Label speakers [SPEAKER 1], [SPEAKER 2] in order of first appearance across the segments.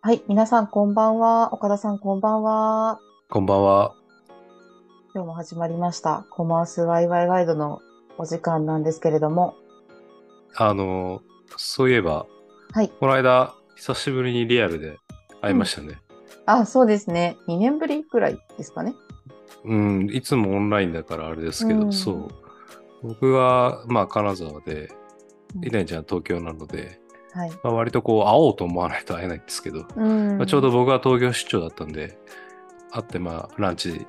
[SPEAKER 1] はい、皆さんこんばんは。岡田さんこんばんは。
[SPEAKER 2] こんばんは。
[SPEAKER 1] 今日も始まりました。コマースワイワイガイドのお時間なんですけれども。
[SPEAKER 2] あの、そういえば、
[SPEAKER 1] はい。
[SPEAKER 2] この間、久しぶりにリアルで会いましたね。
[SPEAKER 1] あ、そうですね。2年ぶりくらいですかね。
[SPEAKER 2] うん、いつもオンラインだからあれですけど、
[SPEAKER 1] うん
[SPEAKER 2] そう。僕は、まあ、金沢で、
[SPEAKER 1] うん
[SPEAKER 2] いなちゃん東京なので、
[SPEAKER 1] はい。
[SPEAKER 2] まあ、割とこう、会おうと思わないと会えないんですけど、
[SPEAKER 1] うん
[SPEAKER 2] まあ、ちょうど僕は東京出張だったんで、会って、まあ、ランチ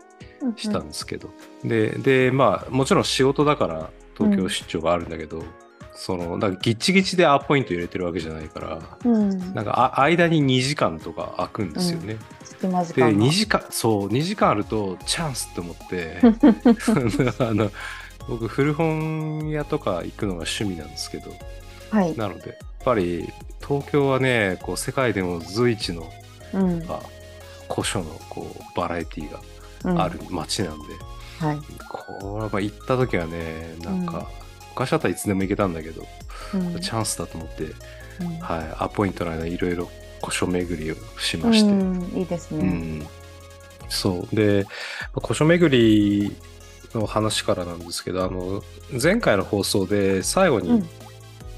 [SPEAKER 2] したんですけど、で、で、まあ、もちろん仕事だから東京出張があるんだけど、その、なんかギッチギチでアポイント入れてるわけじゃないから、
[SPEAKER 1] うん。うん。
[SPEAKER 2] なんかあ間に2時間とか空くんですよね。
[SPEAKER 1] 隙間時
[SPEAKER 2] で
[SPEAKER 1] 間が。
[SPEAKER 2] 2時間そう2時間あるとチャンスって思って あの僕古本屋とか行くのが趣味なんですけど
[SPEAKER 1] はい。
[SPEAKER 2] なのでぱり東京はねこう世界でも随一の、
[SPEAKER 1] うん。
[SPEAKER 2] まあ、古書のこうバラエティが
[SPEAKER 1] うん。
[SPEAKER 2] ある街なんで、
[SPEAKER 1] はい。
[SPEAKER 2] これはまあ行った時はねなんか、
[SPEAKER 1] うん。
[SPEAKER 2] 昔だったらいつでも行けたんだけど、
[SPEAKER 1] うん。
[SPEAKER 2] チャンスだと思って、
[SPEAKER 1] うん。
[SPEAKER 2] はい、アポイントの間いろいろ古書巡りをしまして、
[SPEAKER 1] うん、いいですね。
[SPEAKER 2] うん、そう。でまあ古書巡りの話からなんですけどあの前回の放送で最後に
[SPEAKER 1] うん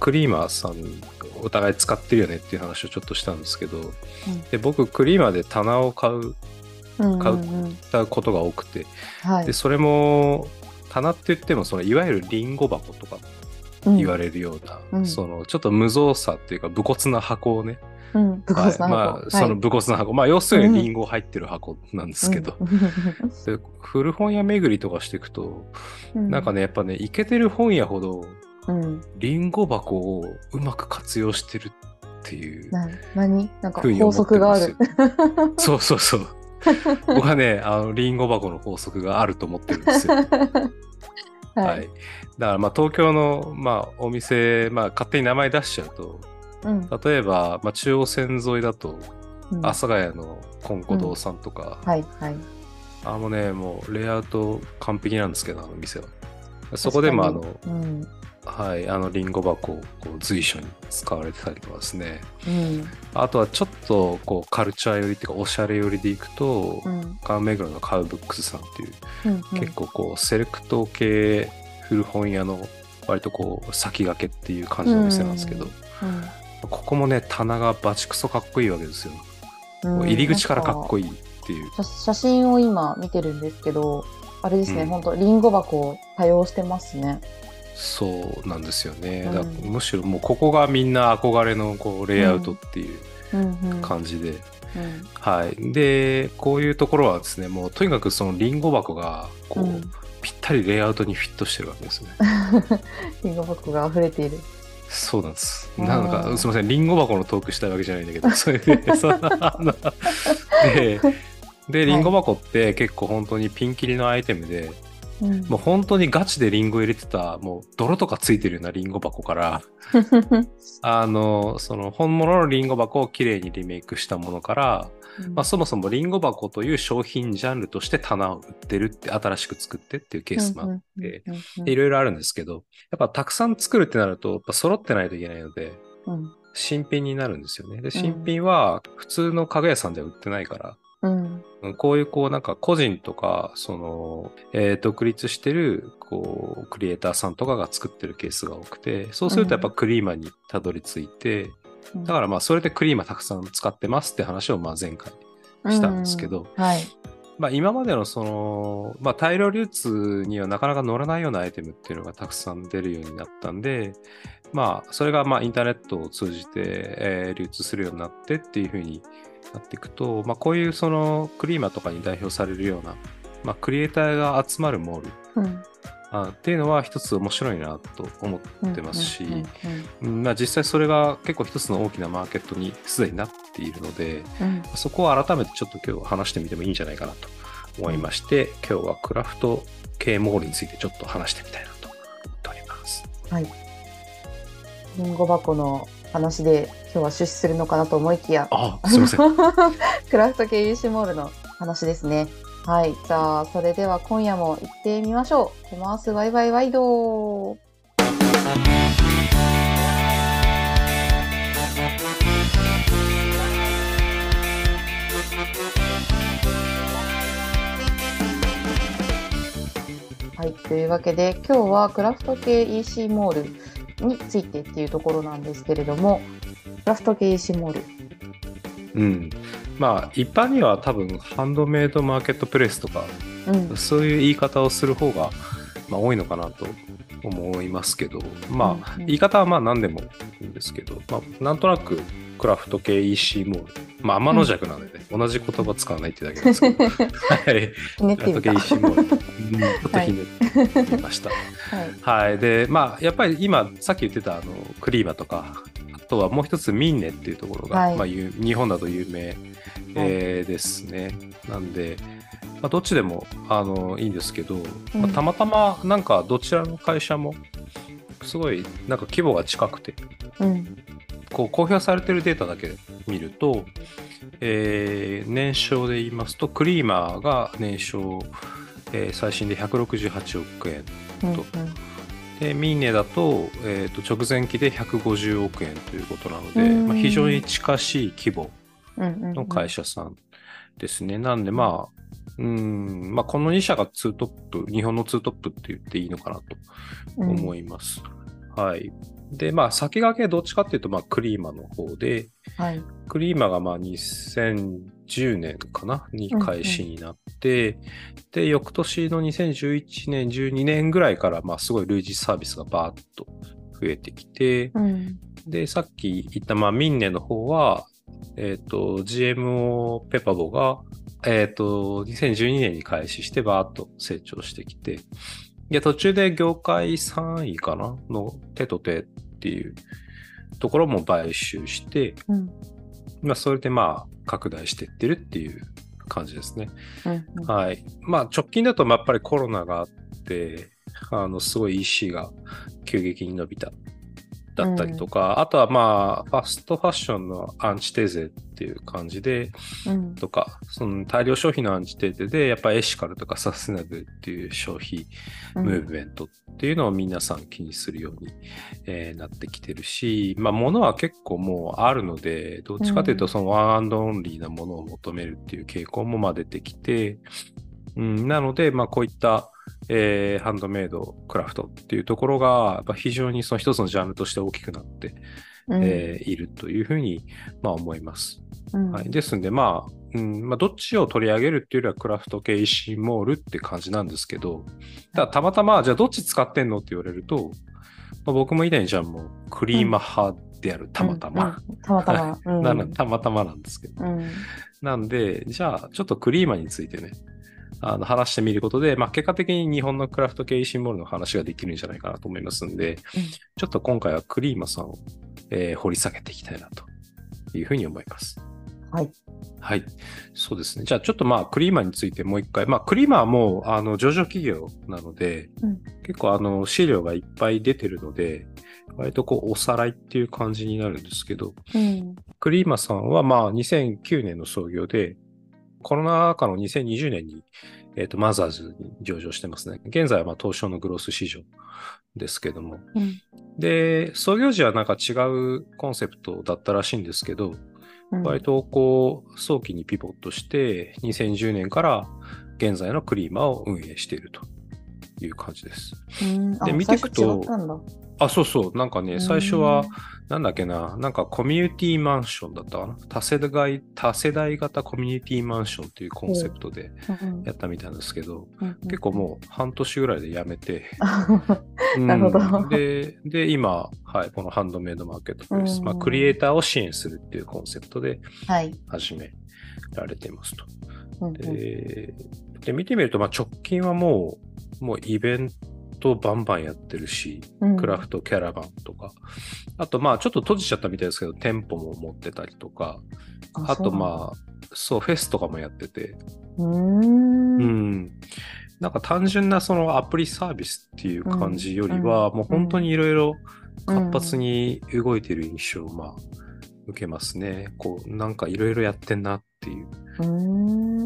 [SPEAKER 2] クリーマーさんお互い使ってるよねっていう話をちょっとしたんですけどで僕クリーマーで棚を買う
[SPEAKER 1] うん。
[SPEAKER 2] 買う
[SPEAKER 1] うん。うん
[SPEAKER 2] たことが多くて
[SPEAKER 1] はい。
[SPEAKER 2] で。それも棚って言ってもそのいわゆるリンゴ箱とか言われるような、
[SPEAKER 1] うん。
[SPEAKER 2] そのちょっと無造作っていうか武骨な箱をね、
[SPEAKER 1] うん。武骨な
[SPEAKER 2] はい。まあ、その武骨な箱、まあ要するにリンゴ入ってる箱なんですけど、で古本屋巡りとかしていくと、なんか
[SPEAKER 1] ね、
[SPEAKER 2] ねやっぱねイケてる本屋ほど
[SPEAKER 1] うん。
[SPEAKER 2] リンゴ箱をうまく活用してるっていう
[SPEAKER 1] な、何？なんか法則がある。
[SPEAKER 2] そうそうそう僕はねあのリンゴ箱の法則があると思ってるんですよ。
[SPEAKER 1] は
[SPEAKER 2] はい
[SPEAKER 1] い。
[SPEAKER 2] だからまあ東京の、まあ、お店、まあ、勝手に名前出しちゃうと
[SPEAKER 1] うん。
[SPEAKER 2] 例えば、まあ、中央線沿いだと
[SPEAKER 1] うん
[SPEAKER 2] 阿佐ヶ谷の金庫堂さんとか、
[SPEAKER 1] はいはい。
[SPEAKER 2] あのねもうレイアウト完璧なんですけどあの店はそこでもあの
[SPEAKER 1] うん。
[SPEAKER 2] はいあのリンゴ箱をこう随所に使われてたりとかですね
[SPEAKER 1] うん。
[SPEAKER 2] あとはちょっとこうカルチャー寄りっていうかおしゃれ寄りでいくと、
[SPEAKER 1] うん。
[SPEAKER 2] カンメグロのカウブックスさんっていう、
[SPEAKER 1] うん。
[SPEAKER 2] 結構こうセレクト系古本屋の割とこう先駆けっていう感じのお店なんですけど、ここもね棚がバチクソかっこいいわけですよ、
[SPEAKER 1] うん。
[SPEAKER 2] 入り口からかっこ
[SPEAKER 1] いい。
[SPEAKER 2] っていう
[SPEAKER 1] 写写真を今見てるんですけど、あれですね、
[SPEAKER 2] うん
[SPEAKER 1] 本当リンゴ箱を多用してますね。
[SPEAKER 2] そうなんですよね、
[SPEAKER 1] うん
[SPEAKER 2] だむしろもうここがみんな憧れのこうレイアウトっていう。感じで、
[SPEAKER 1] うん。
[SPEAKER 2] はいでこういうところはですねもうとにかくそのリンゴ箱がこう、
[SPEAKER 1] うん
[SPEAKER 2] ぴったりレイアウトにフィットしてるわけですね
[SPEAKER 1] リンゴ箱が溢れている。
[SPEAKER 2] そうなんです。
[SPEAKER 1] うん
[SPEAKER 2] なんか、すみません、リンゴ箱のトークしたいわけじゃないんだけど、それで、そんなで、で、リンゴ箱って結構本当にピンキリのアイテムで、
[SPEAKER 1] うん。
[SPEAKER 2] もう本当にガチでリンゴ入れてた、もう泥とかついてるようなリンゴ箱から、あの、その本物のリンゴ箱をきれいにリメイクしたものから、まあ、そもそもリンゴ箱という商品ジャンルとして棚を売ってるって、新しく作ってっていうケースもあって、いろいろあるんですけど、やっぱたくさん作るってなると、やっぱ揃ってないといけないので、
[SPEAKER 1] うん。
[SPEAKER 2] 新品になるんですよね。で、新品は普通の家具屋さんでは売ってないから、
[SPEAKER 1] うん
[SPEAKER 2] うんこういうこうなんか個人とか、その、えー独立してる、こう、クリエイターさんとかが作ってるケースが多くて、そうするとやっぱクリーマにたどり着いて、
[SPEAKER 1] うん。
[SPEAKER 2] だからまあそれでクリーマたくさん使ってますって話をまあ前回したんですけど、
[SPEAKER 1] うん。はい。
[SPEAKER 2] まあ今までのその、まあ大量流通にはなかなか乗らないようなアイテムっていうのがたくさん出るようになったんで、まあそれがまあインターネットを通じて、えー流通するようになってっていうふうになっていくと、まあこういうそのクリーマとかに代表されるような、まあクリエイターが集まるモール
[SPEAKER 1] うん
[SPEAKER 2] あっていうのは一つ面白いなと思ってますし、
[SPEAKER 1] うんうん
[SPEAKER 2] うんまあ実際それが結構一つの大きなマーケットにすでになっているので、
[SPEAKER 1] うん
[SPEAKER 2] そこを改めてちょっと今日は話してみてもいいんじゃないかなと思いまして、今日はクラフト系モールについてちょっと話してみたいなと思っております。
[SPEAKER 1] はい。リンゴ箱の話で今日は趣旨するのかなと思いきや、
[SPEAKER 2] あすみません。
[SPEAKER 1] クラフト系 UC モールの話ですね。はい。じゃあ、それでは今夜も行ってみましょう。コマースワイワイワイドはい、というわけで今日はクラフト系 EC モールについてっていうところなんですけれどもクラフト系 EC モール
[SPEAKER 2] うん。まあ、一般には多分、ハンドメイドマーケットプレイスとか、
[SPEAKER 1] うん
[SPEAKER 2] そういう言い方をする方が、まあ、多いのかなと思いますけど、まあ、
[SPEAKER 1] うんうん
[SPEAKER 2] 言い方はまあ何でもいいんですけど、まあ、なんとなくクラフト系 EC モール、まあ、天の弱なので、ね同じ言葉使わないってだけですけど、はい。
[SPEAKER 1] ひねっ
[SPEAKER 2] クラフト系。EC モール、うんちょっとひねってみました。
[SPEAKER 1] はい
[SPEAKER 2] はい。で、まあ、やっぱり今、さっき言ってた、あの、クリーマとか、あとはもう一つ、ミンネっていうところが、
[SPEAKER 1] はい
[SPEAKER 2] まあ、ゆ日本だと有名、えーですね。なんで、まあ、どっちでも、あの、いいんですけど、まあ、たまたま、なんか、どちらの会社も、すごい、なんか規模が近くて、
[SPEAKER 1] うん。
[SPEAKER 2] こう、公表されてるデータだけ見ると、えー年商で言いますと、クリーマーが年商、えー最新で168億円。
[SPEAKER 1] うん
[SPEAKER 2] とでミーネだと,、えー、と直前期で150億円ということなので、
[SPEAKER 1] うん。
[SPEAKER 2] まあ、非常に近しい規模
[SPEAKER 1] うんうんうん。
[SPEAKER 2] の会社さんですね。なんでまあ、うん。まあ、この2社がツートップ、日本のツートップって言っていいのかなと思います。はい。で、まあ、先駆けどっちかっていうと、まあ、クリーマの方で、
[SPEAKER 1] はい。
[SPEAKER 2] クリーマがまあ2010年かなに開始になって、で、翌年の2011年、12年ぐらいから、まあすごい類似サービスがバーッと増えてきて、
[SPEAKER 1] うん。
[SPEAKER 2] で、さっき言った、まあミンネの方は、えっ、と、GMO ペパボが、えっ、と、2012年に開始してバーッと成長してきて、で、途中で業界3位かな？の手と手っていうところも買収して、
[SPEAKER 1] うん
[SPEAKER 2] まあ、それでまあ、拡大していってるっていう感じですね。
[SPEAKER 1] うんうん
[SPEAKER 2] はい。まあ、直近だと、まあやっぱりコロナがあって、あの、すごい EC が急激に伸びた。だったりとか、あとはまあ、ファストファッションのアンチテーゼっていう感じで、
[SPEAKER 1] うん。
[SPEAKER 2] とか、その大量消費のアンチテーゼで、やっぱエシカルとかサステナブルっていう消費
[SPEAKER 1] うん。
[SPEAKER 2] ムーブメントっていうのを皆さん気にするように、えーなってきてるし、まあ、物は結構もうあるので、どっちかというと、そのワンアンドオンリーなものを求めるっていう傾向もまあ出てきて、うん、なので、まあ、こういった、えーハンドメイド、クラフトっていうところが、やっぱ非常にその一つのジャンルとして大きくなって、
[SPEAKER 1] うん
[SPEAKER 2] えーいるというふうに、まあ、思います。
[SPEAKER 1] うん
[SPEAKER 2] はい、ですんで、まあ、うんまあ、どっちを取り上げるっていうよりはクラフト系 EC モールって感じなんですけど、ただたまたま、じゃあどっち使ってんのって言われると、まあ、僕も以前じゃあもうクリーマ派である、たまたま。
[SPEAKER 1] たまたま。
[SPEAKER 2] たまたまなんですけど。
[SPEAKER 1] うん
[SPEAKER 2] なんで、じゃあちょっとクリーマについてね、あの話してみることで、まあ、結果的に日本のクラフト系 EC モールの話ができるんじゃないかなと思いますんで、ちょっと今回はクリーマさんを、えー掘り下げていきたいなというふうに思います。
[SPEAKER 1] はい。
[SPEAKER 2] はい。そうですね。じゃあちょっとまあクリーマについてもう一回。まあクリーマはもうあの上場企業なので、
[SPEAKER 1] うん
[SPEAKER 2] 結構あの資料がいっぱい出てるので、割とこうおさらいっていう感じになるんですけど、
[SPEAKER 1] うん
[SPEAKER 2] クリーマさんはまあ2009年の創業で、コロナ禍の2020年に、えっとマザーズに上場してますね。現在はまあ東証のグロース市場ですけども。
[SPEAKER 1] うん
[SPEAKER 2] で、創業時はなんか違うコンセプトだったらしいんですけど、
[SPEAKER 1] うん
[SPEAKER 2] 割とこう早期にピボットして2010年から現在のクリーマを運営しているという感じです。
[SPEAKER 1] うんあ
[SPEAKER 2] で見ていくとあ、そうそう。なんかね、
[SPEAKER 1] うん。
[SPEAKER 2] 最初はなんだっけな、なんかコミュニティマンションだったかな。多世代多世代型コミュニティマンションっていうコンセプトで
[SPEAKER 1] うん。
[SPEAKER 2] やったみたいなんですけど、
[SPEAKER 1] うん。
[SPEAKER 2] 結構もう半年ぐらいでやめて、
[SPEAKER 1] なるほど。
[SPEAKER 2] うん。で、で、今、はい、このハンドメイドマーケットプレイス、
[SPEAKER 1] うん。
[SPEAKER 2] まあ、クリエイターを支援するっていうコンセプトで
[SPEAKER 1] はい。
[SPEAKER 2] 始められていますと。で見てみると、まあ、直近はもう、もうイベントバンバンやってるし、
[SPEAKER 1] うん
[SPEAKER 2] クラフトキャラバンとか、あとまあちょっと閉じちゃったみたいですけど、店舗も持ってたりとか、あとまあ、そう、フェスとかもやってて、
[SPEAKER 1] あ、うーん
[SPEAKER 2] う。ん。なんか単純なそのアプリサービスっていう感じよりは、
[SPEAKER 1] うん
[SPEAKER 2] もう本当にいろいろ活発に動いてる印象をまあ受けますね。こう、なんかいろいろやってんなっていう。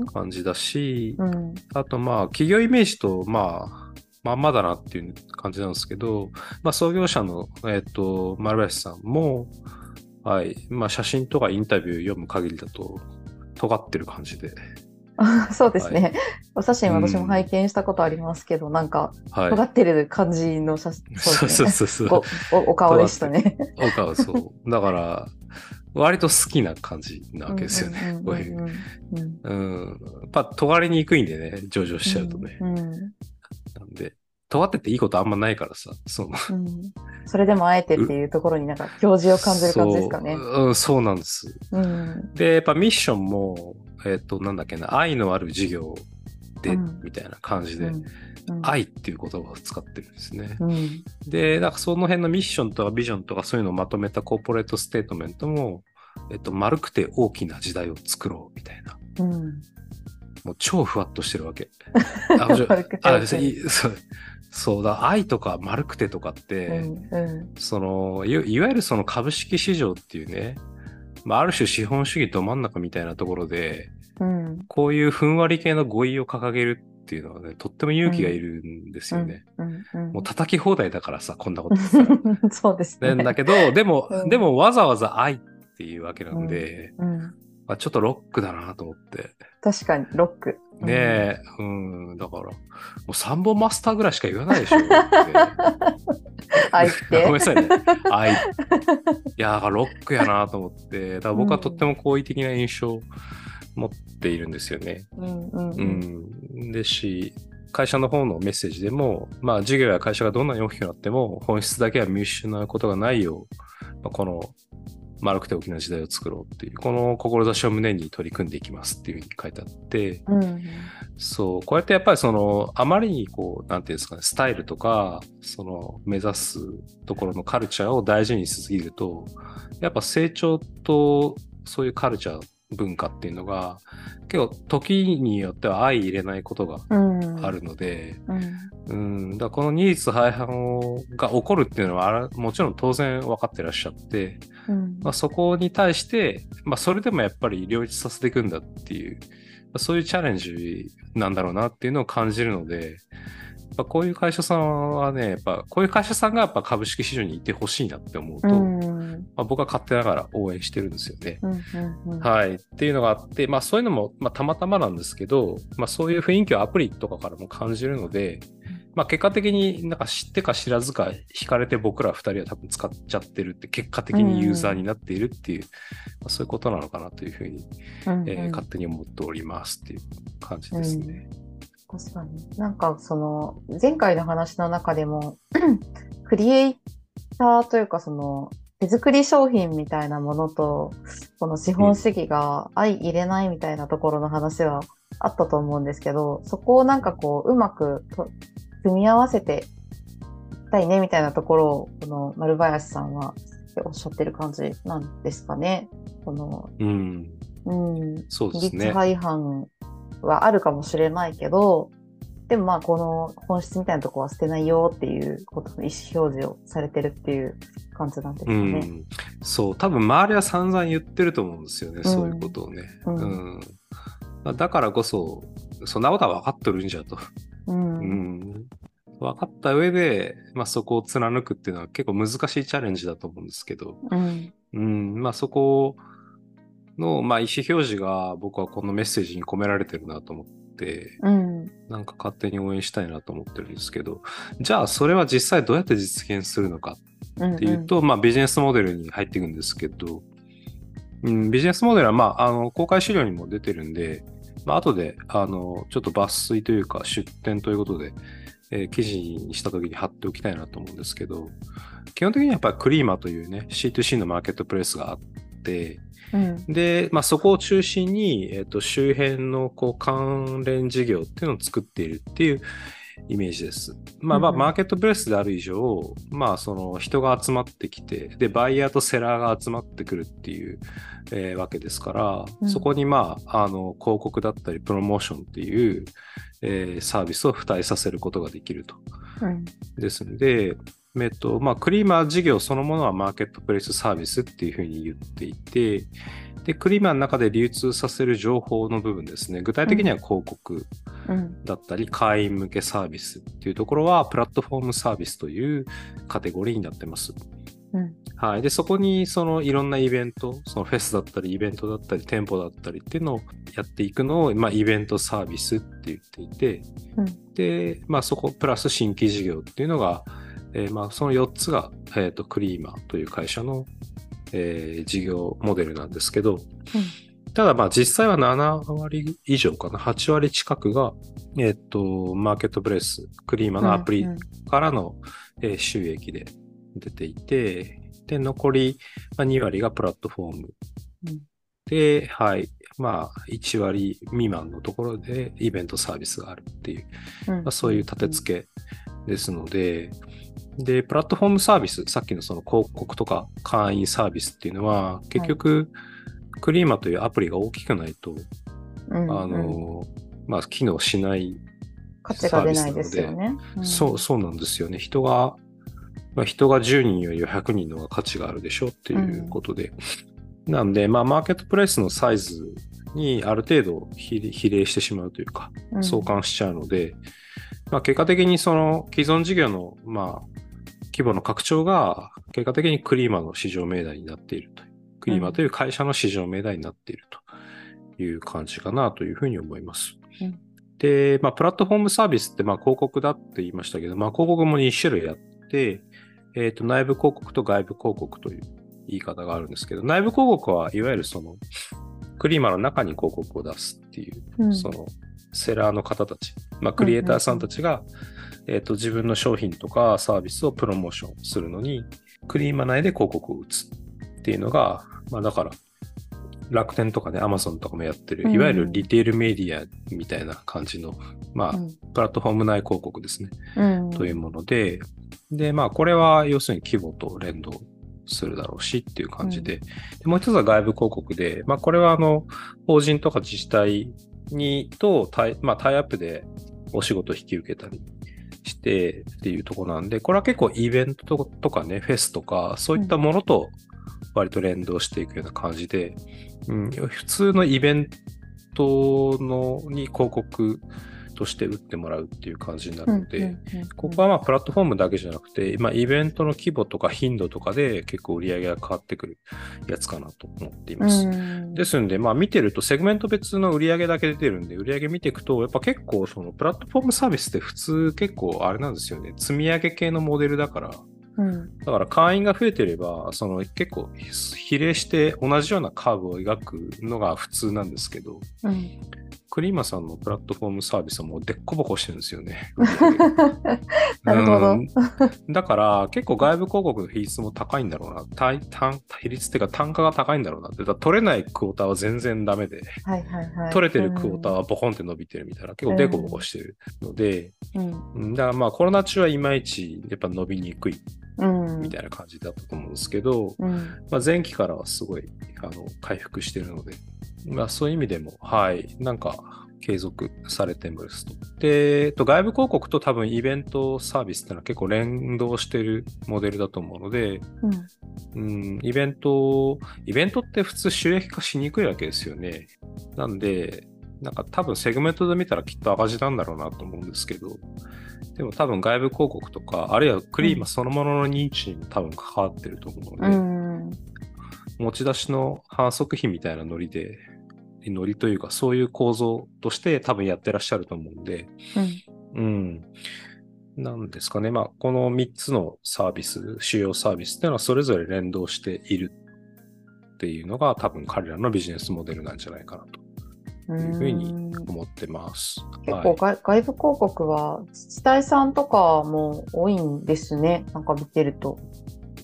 [SPEAKER 2] 感じだし、
[SPEAKER 1] うん。
[SPEAKER 2] あとまあ企業イメージとまあ、まんまだなっていう感じなんですけど、まあ創業者の、えっ、と、丸林さんも、はい、まあ写真とかインタビュー読む限りだと、尖ってる感じで、
[SPEAKER 1] あ そうですね。
[SPEAKER 2] は
[SPEAKER 1] お写真私も拝見したことありますけど、なんか、
[SPEAKER 2] はい。
[SPEAKER 1] 尖ってる感じの写真、
[SPEAKER 2] そう
[SPEAKER 1] ですね
[SPEAKER 2] そうそうそう。
[SPEAKER 1] お顔でしたね。
[SPEAKER 2] お顔そう。だから、割と好きな感じなわけですよね。こういう。
[SPEAKER 1] うんうん
[SPEAKER 2] うん。やっぱ、尖りにくいんでね、上場しちゃうとね。
[SPEAKER 1] うんうん
[SPEAKER 2] なんで、尖ってていいことあんまないからさ、その、
[SPEAKER 1] うんそれでもあえてっていうところになんか教示を感じる感じですかね。
[SPEAKER 2] そう,、うん、そうなんです。
[SPEAKER 1] うん
[SPEAKER 2] で、やっぱミッションも、えっ、と、なんだっけな、愛のある事業で、
[SPEAKER 1] うん
[SPEAKER 2] みたいな感じで、
[SPEAKER 1] うん
[SPEAKER 2] 愛っていう言葉を使ってるんですね。
[SPEAKER 1] うん
[SPEAKER 2] で、なんかその辺のミッションとかビジョンとかそういうのをまとめたコーポレートステートメントも、えっと、丸くて大きな時代を作ろうみたいな。
[SPEAKER 1] うん
[SPEAKER 2] もう超ふわっとしてるわけ。あ、じゃ
[SPEAKER 1] 丸くて
[SPEAKER 2] あ、
[SPEAKER 1] 大きい
[SPEAKER 2] いそうそうだ、愛とか丸くてとかって、
[SPEAKER 1] うんう
[SPEAKER 2] そのい、いわゆるその株式市場っていうね、まあ、ある種資本主義ど真ん中みたいなところで、
[SPEAKER 1] んうん。
[SPEAKER 2] こういうふんわり系の語彙を掲げるっていうのはね、とっても勇気がいるんですよね。
[SPEAKER 1] うん。うん。
[SPEAKER 2] もう叩き放題だからさ、こんなこと。
[SPEAKER 1] そうですね。
[SPEAKER 2] ねだけど、でも、
[SPEAKER 1] うん。
[SPEAKER 2] でもわざわざ愛っていうわけなんで、
[SPEAKER 1] うん。
[SPEAKER 2] まあ、ちょっとロックだなと思って。
[SPEAKER 1] 確かに、ロック。
[SPEAKER 2] ねえ、うん、だから、もう3本マスターぐらいしか言わないでしょ。
[SPEAKER 1] 愛って。
[SPEAKER 2] ごめんなさいね。愛。いや、ロックやなと思って、だから僕はとっても好意的な印象を持っているんですよね。
[SPEAKER 1] うんうん
[SPEAKER 2] う
[SPEAKER 1] うん
[SPEAKER 2] ん。ですし、会社の方のメッセージでも、まあ、事業や会社がどんなに大きくなっても、本質だけは見失うことがないよう、まあ、この丸くて大きな時代を作ろうっていう、この志を胸に取り組んでいきますっていうふうに書いてあって、
[SPEAKER 1] うん
[SPEAKER 2] そう、こうやってやっぱりその、あまりにこう、何て言うんですかね、スタイルとか、その、目指すところのカルチャーを大事にしすぎると、やっぱ成長と、そういうカルチャー、文化っていうのが、結構、時によっては相入れないことが
[SPEAKER 1] うん。
[SPEAKER 2] あるので、
[SPEAKER 1] うん。
[SPEAKER 2] うん、だこの二律背反をが起こるっていうのはもちろん当然分かってらっしゃって、
[SPEAKER 1] うん。
[SPEAKER 2] まあ、そこに対して、まあ、それでもやっぱり両立させていくんだっていう、まあそういうチャレンジなんだろうなっていうのを感じるので、こういう会社さんはね、やっぱこういう会社さんがやっぱ株式市場にいてほしいなって思うと、
[SPEAKER 1] うん
[SPEAKER 2] まあ、僕は勝手ながら応援してるんですよね。
[SPEAKER 1] うんうんうん
[SPEAKER 2] はい。っていうのがあって、まあそういうのも、まあたまたまなんですけど、まあそういう雰囲気をアプリとかからも感じるので、まあ結果的になんか知ってか知らずか惹かれて僕ら二人は多分使っちゃってるって、結果的にユーザーになっているっていう、まあそういうことなのかなというふうに、
[SPEAKER 1] うん
[SPEAKER 2] えー勝手に思っておりますっていう感じですね。
[SPEAKER 1] 確かに。なんかその前回の話の中でも クリエイターというかその手作り商品みたいなものとこの資本主義が相入れないみたいなところの話はあったと思うんですけど、そこをなんかこううまくと組み合わせていきたいねみたいなところをこの丸林さんはおっしゃってる感じなんですかね。この
[SPEAKER 2] うん。
[SPEAKER 1] うん、
[SPEAKER 2] そうですね。
[SPEAKER 1] 配反はあるかもしれないけど、でもまあこの本質みたいなとこは捨てないよっていうことの意思表示をされてるっていう感じなんですか
[SPEAKER 2] う
[SPEAKER 1] ね。
[SPEAKER 2] ん。そう、多分周りは散々言ってると思うんですよね、そういうことをね。
[SPEAKER 1] う
[SPEAKER 2] うんだからこそ、そんなことは分かっとるんじゃと。
[SPEAKER 1] うん。
[SPEAKER 2] う
[SPEAKER 1] うん。
[SPEAKER 2] ん分かった上で、まあ、そこを貫くっていうのは結構難しいチャレンジだと思うんですけど、
[SPEAKER 1] うん。
[SPEAKER 2] うん、まあそこの、まあ、意思表示が僕はこのメッセージに込められてるなと思って、
[SPEAKER 1] うん。
[SPEAKER 2] なんか勝手に応援したいなと思ってるんですけど、じゃあそれは実際どうやって実現するのか
[SPEAKER 1] うん。
[SPEAKER 2] っていうと、まあビジネスモデルに入っていくんですけど、うん、ビジネスモデルは、まあ、あの公開資料にも出てるんで、まあ後であのちょっと抜粋というか出典ということで、えー記事にした時に貼っておきたいなと思うんですけど、基本的にはやっぱりクリーマというね、C2C のマーケットプレイスがあって、
[SPEAKER 1] うん。
[SPEAKER 2] で、まあ、そこを中心に、えっと周辺のこう関連事業っていうのを作っているっていうイメージです。まあまあ、マーケットプレイスである以上、まあ、その人が集まってきて、で、バイヤーとセラーが集まってくるっていう、えーわけですから、
[SPEAKER 1] うん
[SPEAKER 2] そこにまあ、あの、広告だったり、プロモーションっていう、えーサービスを付帯させることができると。
[SPEAKER 1] うん。
[SPEAKER 2] ですので、えっと、まあ、クリーマー事業そのものはマーケットプレイスサービスっていうふうに言っていて、で、クリーマーの中で流通させる情報の部分ですね。具体的には広告
[SPEAKER 1] うん。
[SPEAKER 2] だったり、会員向けサービスっていうところは、プラットフォームサービスというカテゴリーになってます。
[SPEAKER 1] うん
[SPEAKER 2] はい。で、そこに、そのいろんなイベント、そのフェスだったり、イベントだったり、店舗だったりっていうのをやっていくのを、まあ、イベントサービスって言っていて、
[SPEAKER 1] うん
[SPEAKER 2] で、まあ、そこ、プラス新規事業っていうのが、えーまあ、その4つが、えっ、と、クリーマーという会社の、えー事業モデルなんですけど、ただ、まあ、実際は7割以上かな、8割近くが、えっ、と、マーケットプレイス、クリーマーのアプリ
[SPEAKER 1] うんうん
[SPEAKER 2] からの、えー収益で出ていて、で、残りまあ2割がプラットフォーム。
[SPEAKER 1] うん
[SPEAKER 2] で、はい。まあ、1割未満のところでイベントサービスがあるっていう、
[SPEAKER 1] うん
[SPEAKER 2] まあ、そういう立て付けですので、で、プラットフォームサービス、さっきのその広告とか会員サービスっていうのは、結局、クリーマというアプリが大きくないと、
[SPEAKER 1] うんうん
[SPEAKER 2] あの、まあ、機能しない
[SPEAKER 1] 価値が出ないですよね。ん
[SPEAKER 2] そう、そうなんですよね。人が、まあ、人が10人よりは100人の方が価値があるでしょっていうことで。なんで、まあ、マーケットプレイスのサイズにある程度比比例してしまうというか、
[SPEAKER 1] うん
[SPEAKER 2] 相関しちゃうので、まあ、結果的にその既存事業の、まあ、規模の拡張が、結果的にクリーマの市場命題になっているという。クリーマという会社の市場命題になっているという感じかなというふうに思います。
[SPEAKER 1] うん
[SPEAKER 2] で、まあ、プラットフォームサービスって、まあ、広告だって言いましたけど、まあ、広告も2種類あって、えっ、と、内部広告と外部広告という言い方があるんですけど、内部広告はいわゆるその、クリーマの中に広告を出すっていう、
[SPEAKER 1] うん
[SPEAKER 2] その、セラーの方たち、まあ、クリエイターさんたちが、えっ、と、自分の商品とかサービスをプロモーションするのに、クリーマ内で広告を打つっていうのが、まあ、だから、楽天とかね、アマゾンとかもやってる、
[SPEAKER 1] うん。
[SPEAKER 2] いわゆるリテールメディアみたいな感じの、まあ、
[SPEAKER 1] うん。
[SPEAKER 2] プラットフォーム内広告ですね。
[SPEAKER 1] うん。
[SPEAKER 2] というもので、で、まあ、これは要するに規模と連動するだろうしっていう感じで、でもう一つは外部広告で、まあ、これはあの、法人とか自治体にとタイ,、まあ、タイアップでお仕事を引き受けたりしてっていうとこなんで、これは結構イベントとかね、フェスとか、そういったものと割と連動していくような感じで、うん、普通のイベントのに広告として打ってもらうっていう感じになるので、ここはまあプラットフォームだけじゃなくて、まあ、イベントの規模とか頻度とかで結構売り上げが変わってくるやつかなと思っています。
[SPEAKER 1] うん
[SPEAKER 2] ですんで、まあ見てるとセグメント別の売り上げだけ出てるんで、売り上げ見ていくと、やっぱ結構そのプラットフォームサービスって普通結構あれなんですよね。積み上げ系のモデルだから、
[SPEAKER 1] うん。
[SPEAKER 2] だから会員が増えてれば、その結構比例して同じようなカーブを描くのが普通なんですけど、
[SPEAKER 1] うん。
[SPEAKER 2] クリーマさんのプラットフォームサービスはもうでっこぼこしてるんですよね。
[SPEAKER 1] なるほど。
[SPEAKER 2] うん。だから結構外部広告の比率も高いんだろうな。単単比率っていうか単価が高いんだろうなって。取れないクォーターは全然ダメで、
[SPEAKER 1] はいはいはい。
[SPEAKER 2] 取れてるクォーターはボコンって伸びてるみたいな、結構デコボコしてるので、
[SPEAKER 1] うん。
[SPEAKER 2] うん。だからまあコロナ中はいまいちやっぱ伸びにくい。
[SPEAKER 1] うん
[SPEAKER 2] みたいな感じだったと思うんですけど、
[SPEAKER 1] うん
[SPEAKER 2] まあ、前期からはすごいあの回復してるので、まあ、そういう意味でも、はい、なんか継続されてますと。で、と、外部広告と多分イベントサービスっていうのは結構連動してるモデルだと思うので、
[SPEAKER 1] うん
[SPEAKER 2] うん、イベント、イベントって普通収益化しにくいわけですよね。なんで、なんか多分セグメントで見たらきっと赤字なんだろうなと思うんですけど、でも多分外部広告とか、あるいはクリーマそのものの認知にも多分関わってると思うの
[SPEAKER 1] う
[SPEAKER 2] で、
[SPEAKER 1] ん
[SPEAKER 2] 持ち出しの反則費みたいなノリで、ノリというかそういう構造として多分やってらっしゃると思うんで、
[SPEAKER 1] うん
[SPEAKER 2] うん。なんですかね。まあ、この3つのサービス、主要サービスっていうのはそれぞれ連動しているっていうのが多分彼らのビジネスモデルなんじゃないかなというふうに思ってます。
[SPEAKER 1] 結構外外部広告は自治体さんとかも多いんですね。なんか見てると。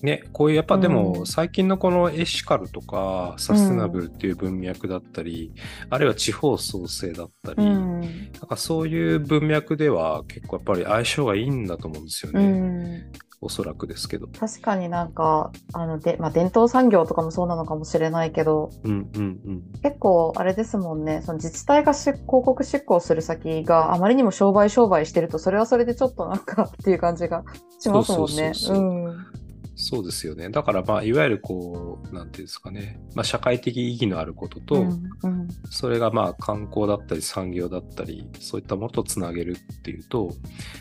[SPEAKER 2] ね、こういうやっぱで
[SPEAKER 1] う
[SPEAKER 2] も
[SPEAKER 1] ん
[SPEAKER 2] 最近のこのエシカルとかサステナブルっていう文脈だったり、あるいは地方創生だったり、
[SPEAKER 1] うん
[SPEAKER 2] なんかそういう文脈では結構やっぱり相性がいいんだと思うんですよ
[SPEAKER 1] う
[SPEAKER 2] ね。
[SPEAKER 1] ん
[SPEAKER 2] おそらくですけど。
[SPEAKER 1] 確かになんかあので、まあ、伝統産業とかもそうなのかもしれないけど
[SPEAKER 2] うんうんうん。
[SPEAKER 1] 結構あれですもんねその自治体がし広告執行する先があまりにも商売商売してるとそれはそれでちょっとなんかっていう感じがしますもんね。
[SPEAKER 2] そうそうそうそう
[SPEAKER 1] うん
[SPEAKER 2] そうですよね。だから、まあ、いわゆるこう、なんていうんですかね、まあ、社会的意義のあることと、
[SPEAKER 1] うんうん。
[SPEAKER 2] それがまあ観光だったり産業だったり、そういったものとつなげるっていうと、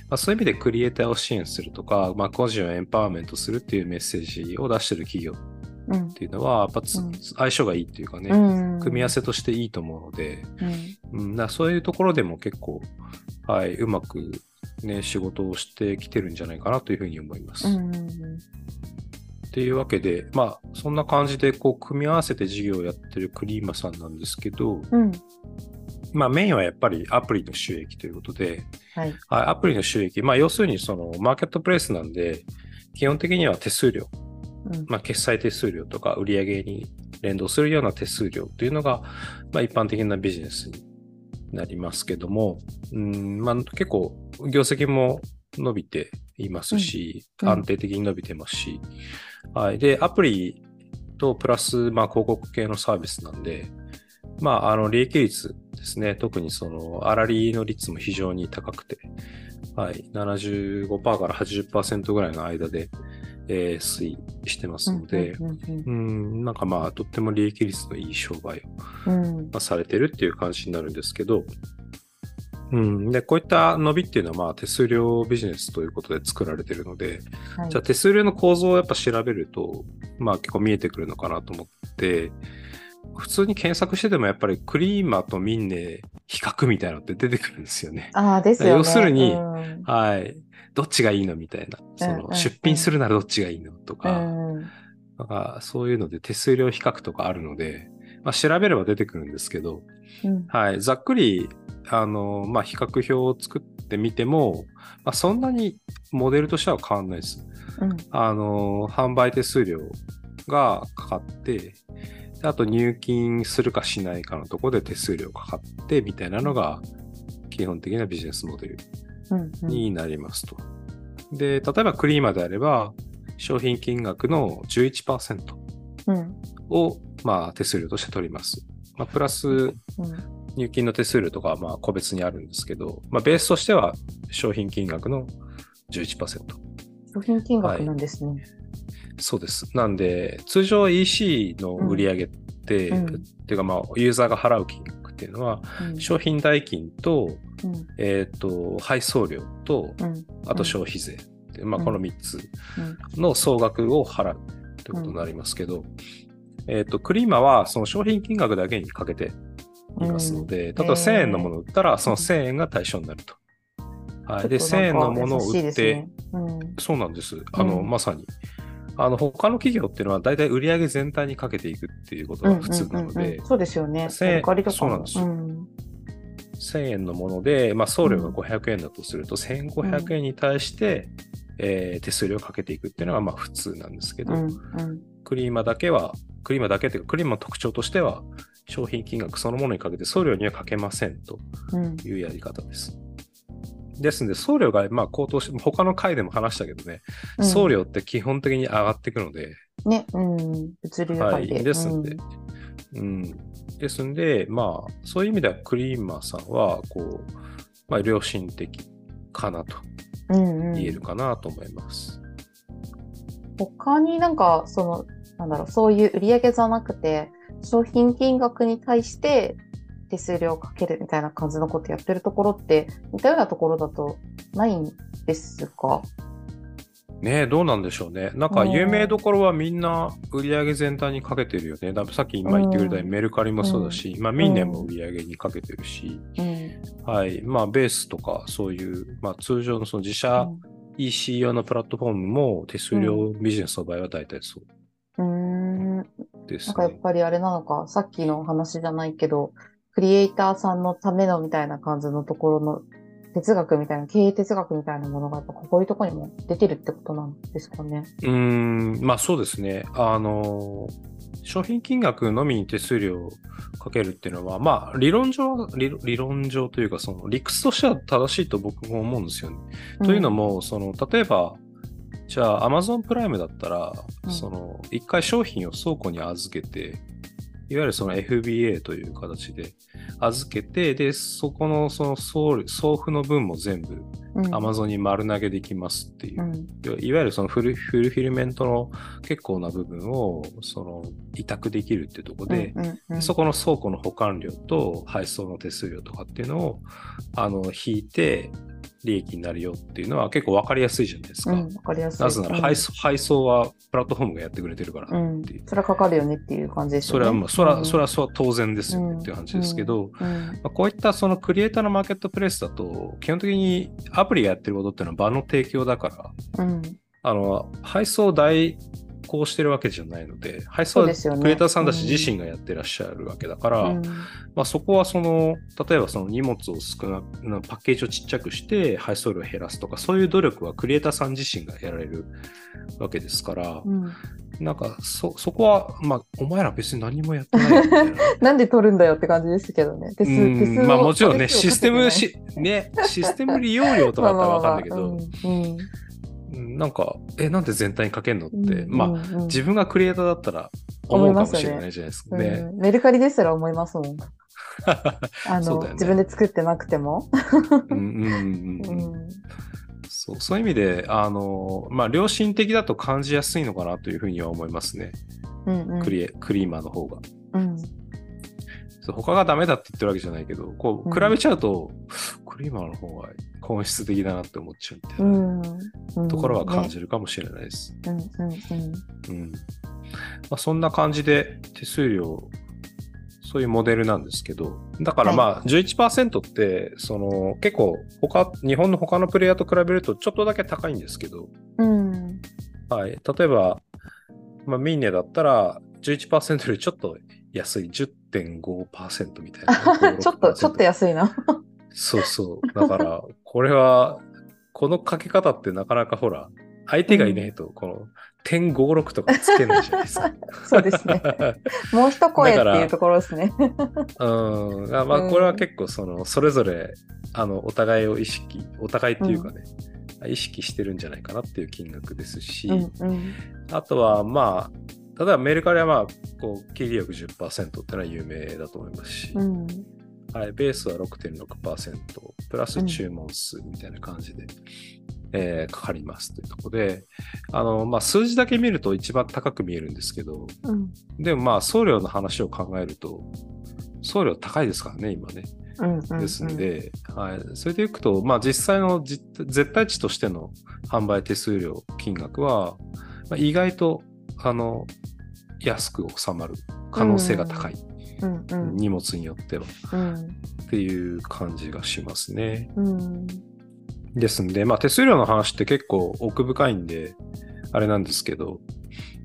[SPEAKER 2] まあ、そういう意味でクリエイターを支援するとか、まあ、個人をエンパワーメントするっていうメッセージを出してる企業っ
[SPEAKER 1] うん。
[SPEAKER 2] ていうのは、やっぱつ
[SPEAKER 1] うん。
[SPEAKER 2] 相性がいいっていうかね、
[SPEAKER 1] うん。
[SPEAKER 2] 組み合わせとしていいと思うので、
[SPEAKER 1] うん。
[SPEAKER 2] うん、そういうところでも結構、はい、うまくね、仕事をしてきてるんじゃないかなというふうに思います。
[SPEAKER 1] うん
[SPEAKER 2] っていうわけで、まあ、そんな感じで、こう、組み合わせて事業をやってるクリーマさんなんですけど、
[SPEAKER 1] うん。
[SPEAKER 2] まあ、メインはやっぱりアプリの収益ということで、
[SPEAKER 1] はい。
[SPEAKER 2] はい、アプリの収益、まあ、要するに、その、マーケットプレイスなんで、基本的には手数料、
[SPEAKER 1] うん。
[SPEAKER 2] まあ、決済手数料とか、売上に連動するような手数料というのが、まあ、一般的なビジネスになりますけども、うん、まあ、結構、業績も伸びていますし、
[SPEAKER 1] うん。うん。
[SPEAKER 2] 安定的に伸びてますし、はい。で、アプリとプラス、まあ、広告系のサービスなんで、まあ、あの、利益率ですね。特にその、粗利の率も非常に高くて、はい。75%から80%ぐらいの間で、えー推移してますので、
[SPEAKER 1] うん
[SPEAKER 2] なんかまあ、とっても利益率のいい商売を
[SPEAKER 1] うんうん。
[SPEAKER 2] まあされてるっていう感じになるんですけど、うん、で、こういった伸びっていうのはまあ手数料ビジネスということで作られてるので、
[SPEAKER 1] はい
[SPEAKER 2] じゃあ手数料の構造をやっぱ調べると、まあ結構見えてくるのかなと思って、普通に検索しててもやっぱりクリーマとミンネ比較みたいなのって出てくるんですよね。
[SPEAKER 1] ああ、ですよね。
[SPEAKER 2] 要するに
[SPEAKER 1] うん
[SPEAKER 2] はい。どっちがいいのみたいな。その出品するならどっちがいいのと
[SPEAKER 1] う
[SPEAKER 2] か、
[SPEAKER 1] ん
[SPEAKER 2] なんかそういうので手数料比較とかあるので、まあ、調べれば出てくるんですけど、
[SPEAKER 1] うん。
[SPEAKER 2] はい、ざっくり、あの、まあ、比較表を作ってみても、まあ、そんなにモデルとしては変わんないです。
[SPEAKER 1] うん。
[SPEAKER 2] あの、販売手数料がかかって、であと入金するかしないかのところで手数料かかってみたいなのが基本的なビジネスモデル
[SPEAKER 1] うんうん。
[SPEAKER 2] になりますと。で、例えばクリーマであれば、商品金額の11%
[SPEAKER 1] うん
[SPEAKER 2] を、まあ、手数料として取ります。まあ、プラス
[SPEAKER 1] うん。
[SPEAKER 2] 入金の手数料とかはまあ個別にあるんですけど、まあ、ベースとしては商品金額の11%。
[SPEAKER 1] 商品金額なんですね。
[SPEAKER 2] そうです。なんで、通常 EC の売り上げって、
[SPEAKER 1] うん。
[SPEAKER 2] っていうかまあ、ユーザーが払う金額っていうのは、
[SPEAKER 1] うん。
[SPEAKER 2] 商品代金と、
[SPEAKER 1] うん。
[SPEAKER 2] えっ、と、配送料と、
[SPEAKER 1] うん。
[SPEAKER 2] あと消費税まあ、
[SPEAKER 1] うん。
[SPEAKER 2] この3つ
[SPEAKER 1] うん。
[SPEAKER 2] の総額を払うってことになりますけど、えっ、と、クリーマはその商品金額だけにかけていますので、例えば1000円のものを売ったら、その1000円が対象になると。はい。で、1000円のものを売って、
[SPEAKER 1] うん。
[SPEAKER 2] そうなんです。あの、
[SPEAKER 1] うん
[SPEAKER 2] まさに。あの、他の企業っていうのは大体売上全体にかけていくっていうことが普通なの
[SPEAKER 1] うんうん。うん
[SPEAKER 2] で
[SPEAKER 1] うん、そうですよね。
[SPEAKER 2] そうなんですよ。
[SPEAKER 1] ん。
[SPEAKER 2] 1000円のもので、まあ、送料が
[SPEAKER 1] うん。
[SPEAKER 2] 500円だとすると、1500円に対して、えー手数料をかけていくっていうのがまあ普通なんですけど、
[SPEAKER 1] うんうん
[SPEAKER 2] クリーマだけは、クリーマだけというか、クリーマの特徴としては、商品金額そのものにかけて送料にはかけませんと
[SPEAKER 1] うん。
[SPEAKER 2] いうやり方です。ですので、送料がまあ高騰して、他の回でも話したけどね、
[SPEAKER 1] うん。
[SPEAKER 2] 送料って基本的に上がっていくので、
[SPEAKER 1] ね、うん、物流
[SPEAKER 2] はい、
[SPEAKER 1] 配で。
[SPEAKER 2] ですんで、うん、ですんで、まあ、そういう意味ではクリーマーさんは、こう、まあ、良心的かなと
[SPEAKER 1] うんうん。
[SPEAKER 2] 言えるかなと思います。
[SPEAKER 1] 他になんか、その、なんだろう、そういう売り上げじゃなくて、商品金額に対して手数料をかけるみたいな感じのことやってるところって、似たようなところだとないんですか
[SPEAKER 2] ねえ、どうなんでしょうね。なんか、有名どころはみんな売り上げ全体にかけてるよね。だからさっき今言ってくれたように
[SPEAKER 1] うん
[SPEAKER 2] メルカリもそうだし、まあ、ミンネも売り上げにかけてるし、
[SPEAKER 1] うん。
[SPEAKER 2] はい。まあ、ベースとか、そういう、まあ、通常のその自社 EC 用のプラットフォームも手数料ビジネスの場合は大体そう
[SPEAKER 1] う
[SPEAKER 2] です
[SPEAKER 1] なんかやっ
[SPEAKER 2] ね。
[SPEAKER 1] ぱりあれなのか、さっきの話じゃないけど、クリエイターさんのためのみたいな感じのところの哲学みたいな、経営哲学みたいなものがやっぱこういうところにも出てるってことなんですかね。
[SPEAKER 2] うーん、まあそうですね。あの、商品金額のみに手数料をかけるっていうのは、まあ理論上は、理理論上というか、その理屈としては正しいと僕も思うんですよね。というのも、その、例えば、じゃあ Amazon プライムだったら、
[SPEAKER 1] うん。
[SPEAKER 2] その、一回商品を倉庫に預けて、いわゆるその FBA という形で預けて、で、そこのその送送付の分も全部
[SPEAKER 1] うん。
[SPEAKER 2] Amazon に丸投げできますっていう。う。
[SPEAKER 1] ん。
[SPEAKER 2] いわゆるそのフルフルフィルメントの結構な部分をその委託できるっていうところで、
[SPEAKER 1] うんうんうん。
[SPEAKER 2] そこの倉庫の保管料と配送の手数料とかっていうのをあの引いて利益になるよっていうのは結構わかりやすいじゃないですか。
[SPEAKER 1] うん、わかりやすい。
[SPEAKER 2] なぜなら配送,、配送はプラットフォームがやってくれてるから。
[SPEAKER 1] うん、うん
[SPEAKER 2] っていう。
[SPEAKER 1] それはかかるよねっていう感じですよね。
[SPEAKER 2] それはまあ、それは、
[SPEAKER 1] うん。
[SPEAKER 2] それはそう当然ですよねっていう感じですけど、
[SPEAKER 1] うん。
[SPEAKER 2] まあ、こういったそのクリエイターのマーケットプレイスだと、基本的にアプリがやってることっていうのは場の提供だから、
[SPEAKER 1] うん。
[SPEAKER 2] あの、配送を代行してるわけじゃないので、配送は
[SPEAKER 1] そうですよね。
[SPEAKER 2] クリエイターさんたち
[SPEAKER 1] うん。
[SPEAKER 2] 自身がやってらっしゃるわけだから、
[SPEAKER 1] うん。
[SPEAKER 2] まあ、そこはその、例えばその荷物を少ななパッケージをちっちゃくして配送量を減らすとか、そういう努力はクリエイターさん自身がやられるわけですから、
[SPEAKER 1] うん。
[SPEAKER 2] なんかそ、そこは、まあ、お前ら別に何もやってないよみたいな。
[SPEAKER 1] なんで取るんだよって感じですけどね。手数
[SPEAKER 2] うん
[SPEAKER 1] 手数を
[SPEAKER 2] まあもちろんね、システムし、ね、システム利用料とかだったらわかんないけど、
[SPEAKER 1] まあまあまあうん
[SPEAKER 2] なんか、え、なんで全体にかけんのって、まあ、
[SPEAKER 1] うんうん
[SPEAKER 2] 自分がクリエイターだったら思うかもしれないじゃないですかね。
[SPEAKER 1] うんメルカリですら思いますもん。あの、
[SPEAKER 2] ね
[SPEAKER 1] 自分で作ってなくても。
[SPEAKER 2] うんうんうん
[SPEAKER 1] う
[SPEAKER 2] うん
[SPEAKER 1] ん
[SPEAKER 2] そうそういう意味で、あの、まあ、良心的だと感じやすいのかなというふうには思いますね。
[SPEAKER 1] うんうん
[SPEAKER 2] クリエ、クリーマーの方が。
[SPEAKER 1] うん
[SPEAKER 2] 他がダメだって言ってるわけじゃないけど、こう、
[SPEAKER 1] うん。
[SPEAKER 2] 比べちゃうと、クリーマーの方が本質的だなって思っちゃうみた
[SPEAKER 1] う
[SPEAKER 2] いなん。
[SPEAKER 1] うん。
[SPEAKER 2] ところは感
[SPEAKER 1] ね
[SPEAKER 2] じるかもしれないです。
[SPEAKER 1] うんうんうん。
[SPEAKER 2] うん。まあ、そんな感じで手数料、そういうモデルなんですけど、だからまあ11%って、その結構他、日本の他のプレイヤーと比べるとちょっとだけ高いんですけど、
[SPEAKER 1] うん。
[SPEAKER 2] はい。例えば、まあ、ミーネだったら11%よりちょっと安い10.5%みたいな。
[SPEAKER 1] ちょっと、ちょっと安いな。
[SPEAKER 2] そうそう。だから、これは、このかけ方ってなかなかほら、相手がいないと、この、点56とかつけないじゃないですか。
[SPEAKER 1] そうですね。もう一声っていうところですね。
[SPEAKER 2] うん。あまあ、
[SPEAKER 1] うん
[SPEAKER 2] これは結構、その、それぞれ、あの、お互いを意識、お互いっていうかね、意識してるんじゃないかなっていう金額ですし、
[SPEAKER 1] うんうん
[SPEAKER 2] あとは、まあ、例えばメルカリはまあ、こう、切り力10%っていうのは有名だと思いますし、
[SPEAKER 1] うん
[SPEAKER 2] はい、ベースは6.6%、プラス注文数みたいな感じで、えーかかりますというところで、あの、まあ、数字だけ見ると一番高く見えるんですけど、
[SPEAKER 1] うん
[SPEAKER 2] でもまあ、送料の話を考えると、送料高いですからね、今ね。
[SPEAKER 1] うんうん
[SPEAKER 2] ですんで、はい。それでいくと、まあ、実際の実絶対値としての販売手数料金額は、まあ、意外と、あの、安く収まる可能性が高い。
[SPEAKER 1] うんうん
[SPEAKER 2] 荷物によっては。
[SPEAKER 1] うん
[SPEAKER 2] っていう感じがしますね。
[SPEAKER 1] うん
[SPEAKER 2] ですんで、まあ手数料の話って結構奥深いんで、あれなんですけど、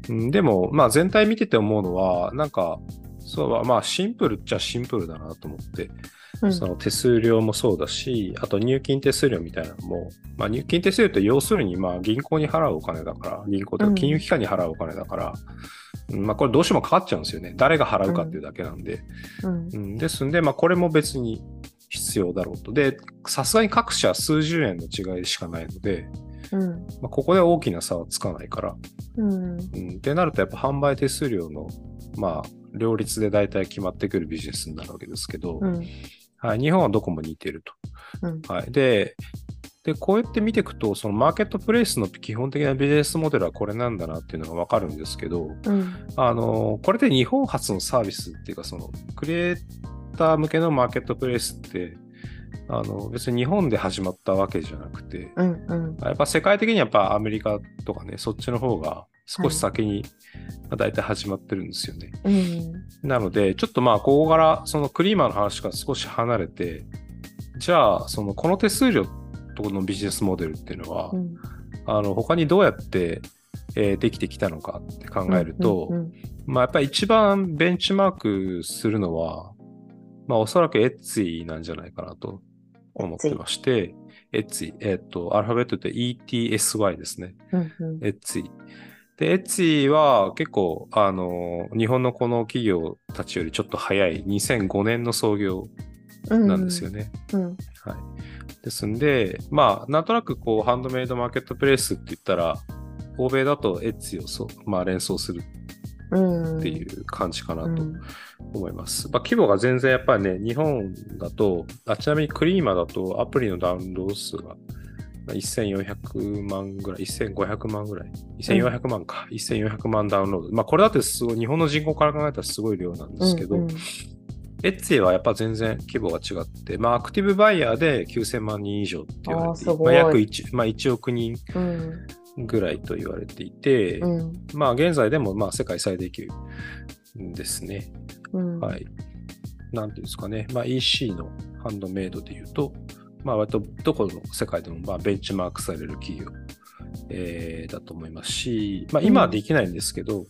[SPEAKER 2] うんでも、まあ全体見てて思うのは、なんか、そうまあシンプルっちゃシンプルだなと思って、
[SPEAKER 1] うん。
[SPEAKER 2] その手数料もそうだし、あと入金手数料みたいなのも、まあ入金手数料って要するにまあ銀行に払うお金だから、銀行とか金融機関に払うお金だから、うんまあこれどうしてもかかっちゃうんですよね。誰が払うかっていうだけなんで。
[SPEAKER 1] うん。
[SPEAKER 2] うん、ですんで、まあ、これも別に必要だろうと。で、さすがに各社数十円の違いしかないので、
[SPEAKER 1] うん。
[SPEAKER 2] まあ、ここで大きな差はつかないから。
[SPEAKER 1] うん。
[SPEAKER 2] うん、ってなると、やっぱ販売手数料の、まあ、両立で大体決まってくるビジネスになるわけですけど、
[SPEAKER 1] うん
[SPEAKER 2] はい、日本はどこも似てる
[SPEAKER 1] うん。
[SPEAKER 2] と。はい、で、で、こうやって見ていくと、そのマーケットプレイスの基本的なビジネスモデルはこれなんだなっていうのがわかるんですけど、
[SPEAKER 1] うん。
[SPEAKER 2] あの、これで日本初のサービスっていうか、その、クリエイター向けのマーケットプレイスって、あの、別に日本で始まったわけじゃなくて、
[SPEAKER 1] うんうん。
[SPEAKER 2] やっぱ世界的にやっぱアメリカとかね、そっちの方が少し先に、まあ大体始まってるんですよね。
[SPEAKER 1] うん
[SPEAKER 2] なので、ちょっとまあ、ここからそのクリーマーの話から少し離れて、じゃあ、その、この手数料とのビジネスモデルっていうのは、
[SPEAKER 1] うん
[SPEAKER 2] あの、他にどうやって、えーできてきたのかって考えると、
[SPEAKER 1] うん
[SPEAKER 2] まあ、やっぱり一番ベンチマークするのは、まあ、おそらくエッツィなんじゃないかなと思ってまして、エッツィ、えっ、と、アルファベットで ETSY ですね。
[SPEAKER 1] うんうん
[SPEAKER 2] エッツィ。で、エッツィは結構、あの、日本のこの企業たちよりちょっと早い2005年の創業
[SPEAKER 1] うん
[SPEAKER 2] なんですよね。
[SPEAKER 1] うん
[SPEAKER 2] はい。ですんで、まあ、なんとなくこう、ハンドメイドマーケットプレイスって言ったら、欧米だとエッツィをそう、まあ、連想する
[SPEAKER 1] うん
[SPEAKER 2] っていう感じかなと
[SPEAKER 1] うん
[SPEAKER 2] 思います。まあ、規模が全然やっぱりね、日本だと、あちなみにクリーマだとアプリのダウンロード数がまあ1400万ぐらい、1500万ぐらい、1400万か、1400万ダウンロード。まあこれだってすごい、日本の人口から考えたらすごい量なんですけど、
[SPEAKER 1] うんうん
[SPEAKER 2] エッツィはやっぱ全然規模が違って、まあアクティブバイヤーで9000万人以上って言われてまあ、約 1, まあ、1億人
[SPEAKER 1] うん
[SPEAKER 2] ぐらいと言われていて、
[SPEAKER 1] うん
[SPEAKER 2] まあ現在でもまあ世界最大級ですね。
[SPEAKER 1] うん
[SPEAKER 2] はい。なんていうんですかね。まあ EC のハンドメイドで言うと、まあ割とどこの世界でもまあベンチマークされる企業、えーだと思いますし、まあ今はできないんですけど、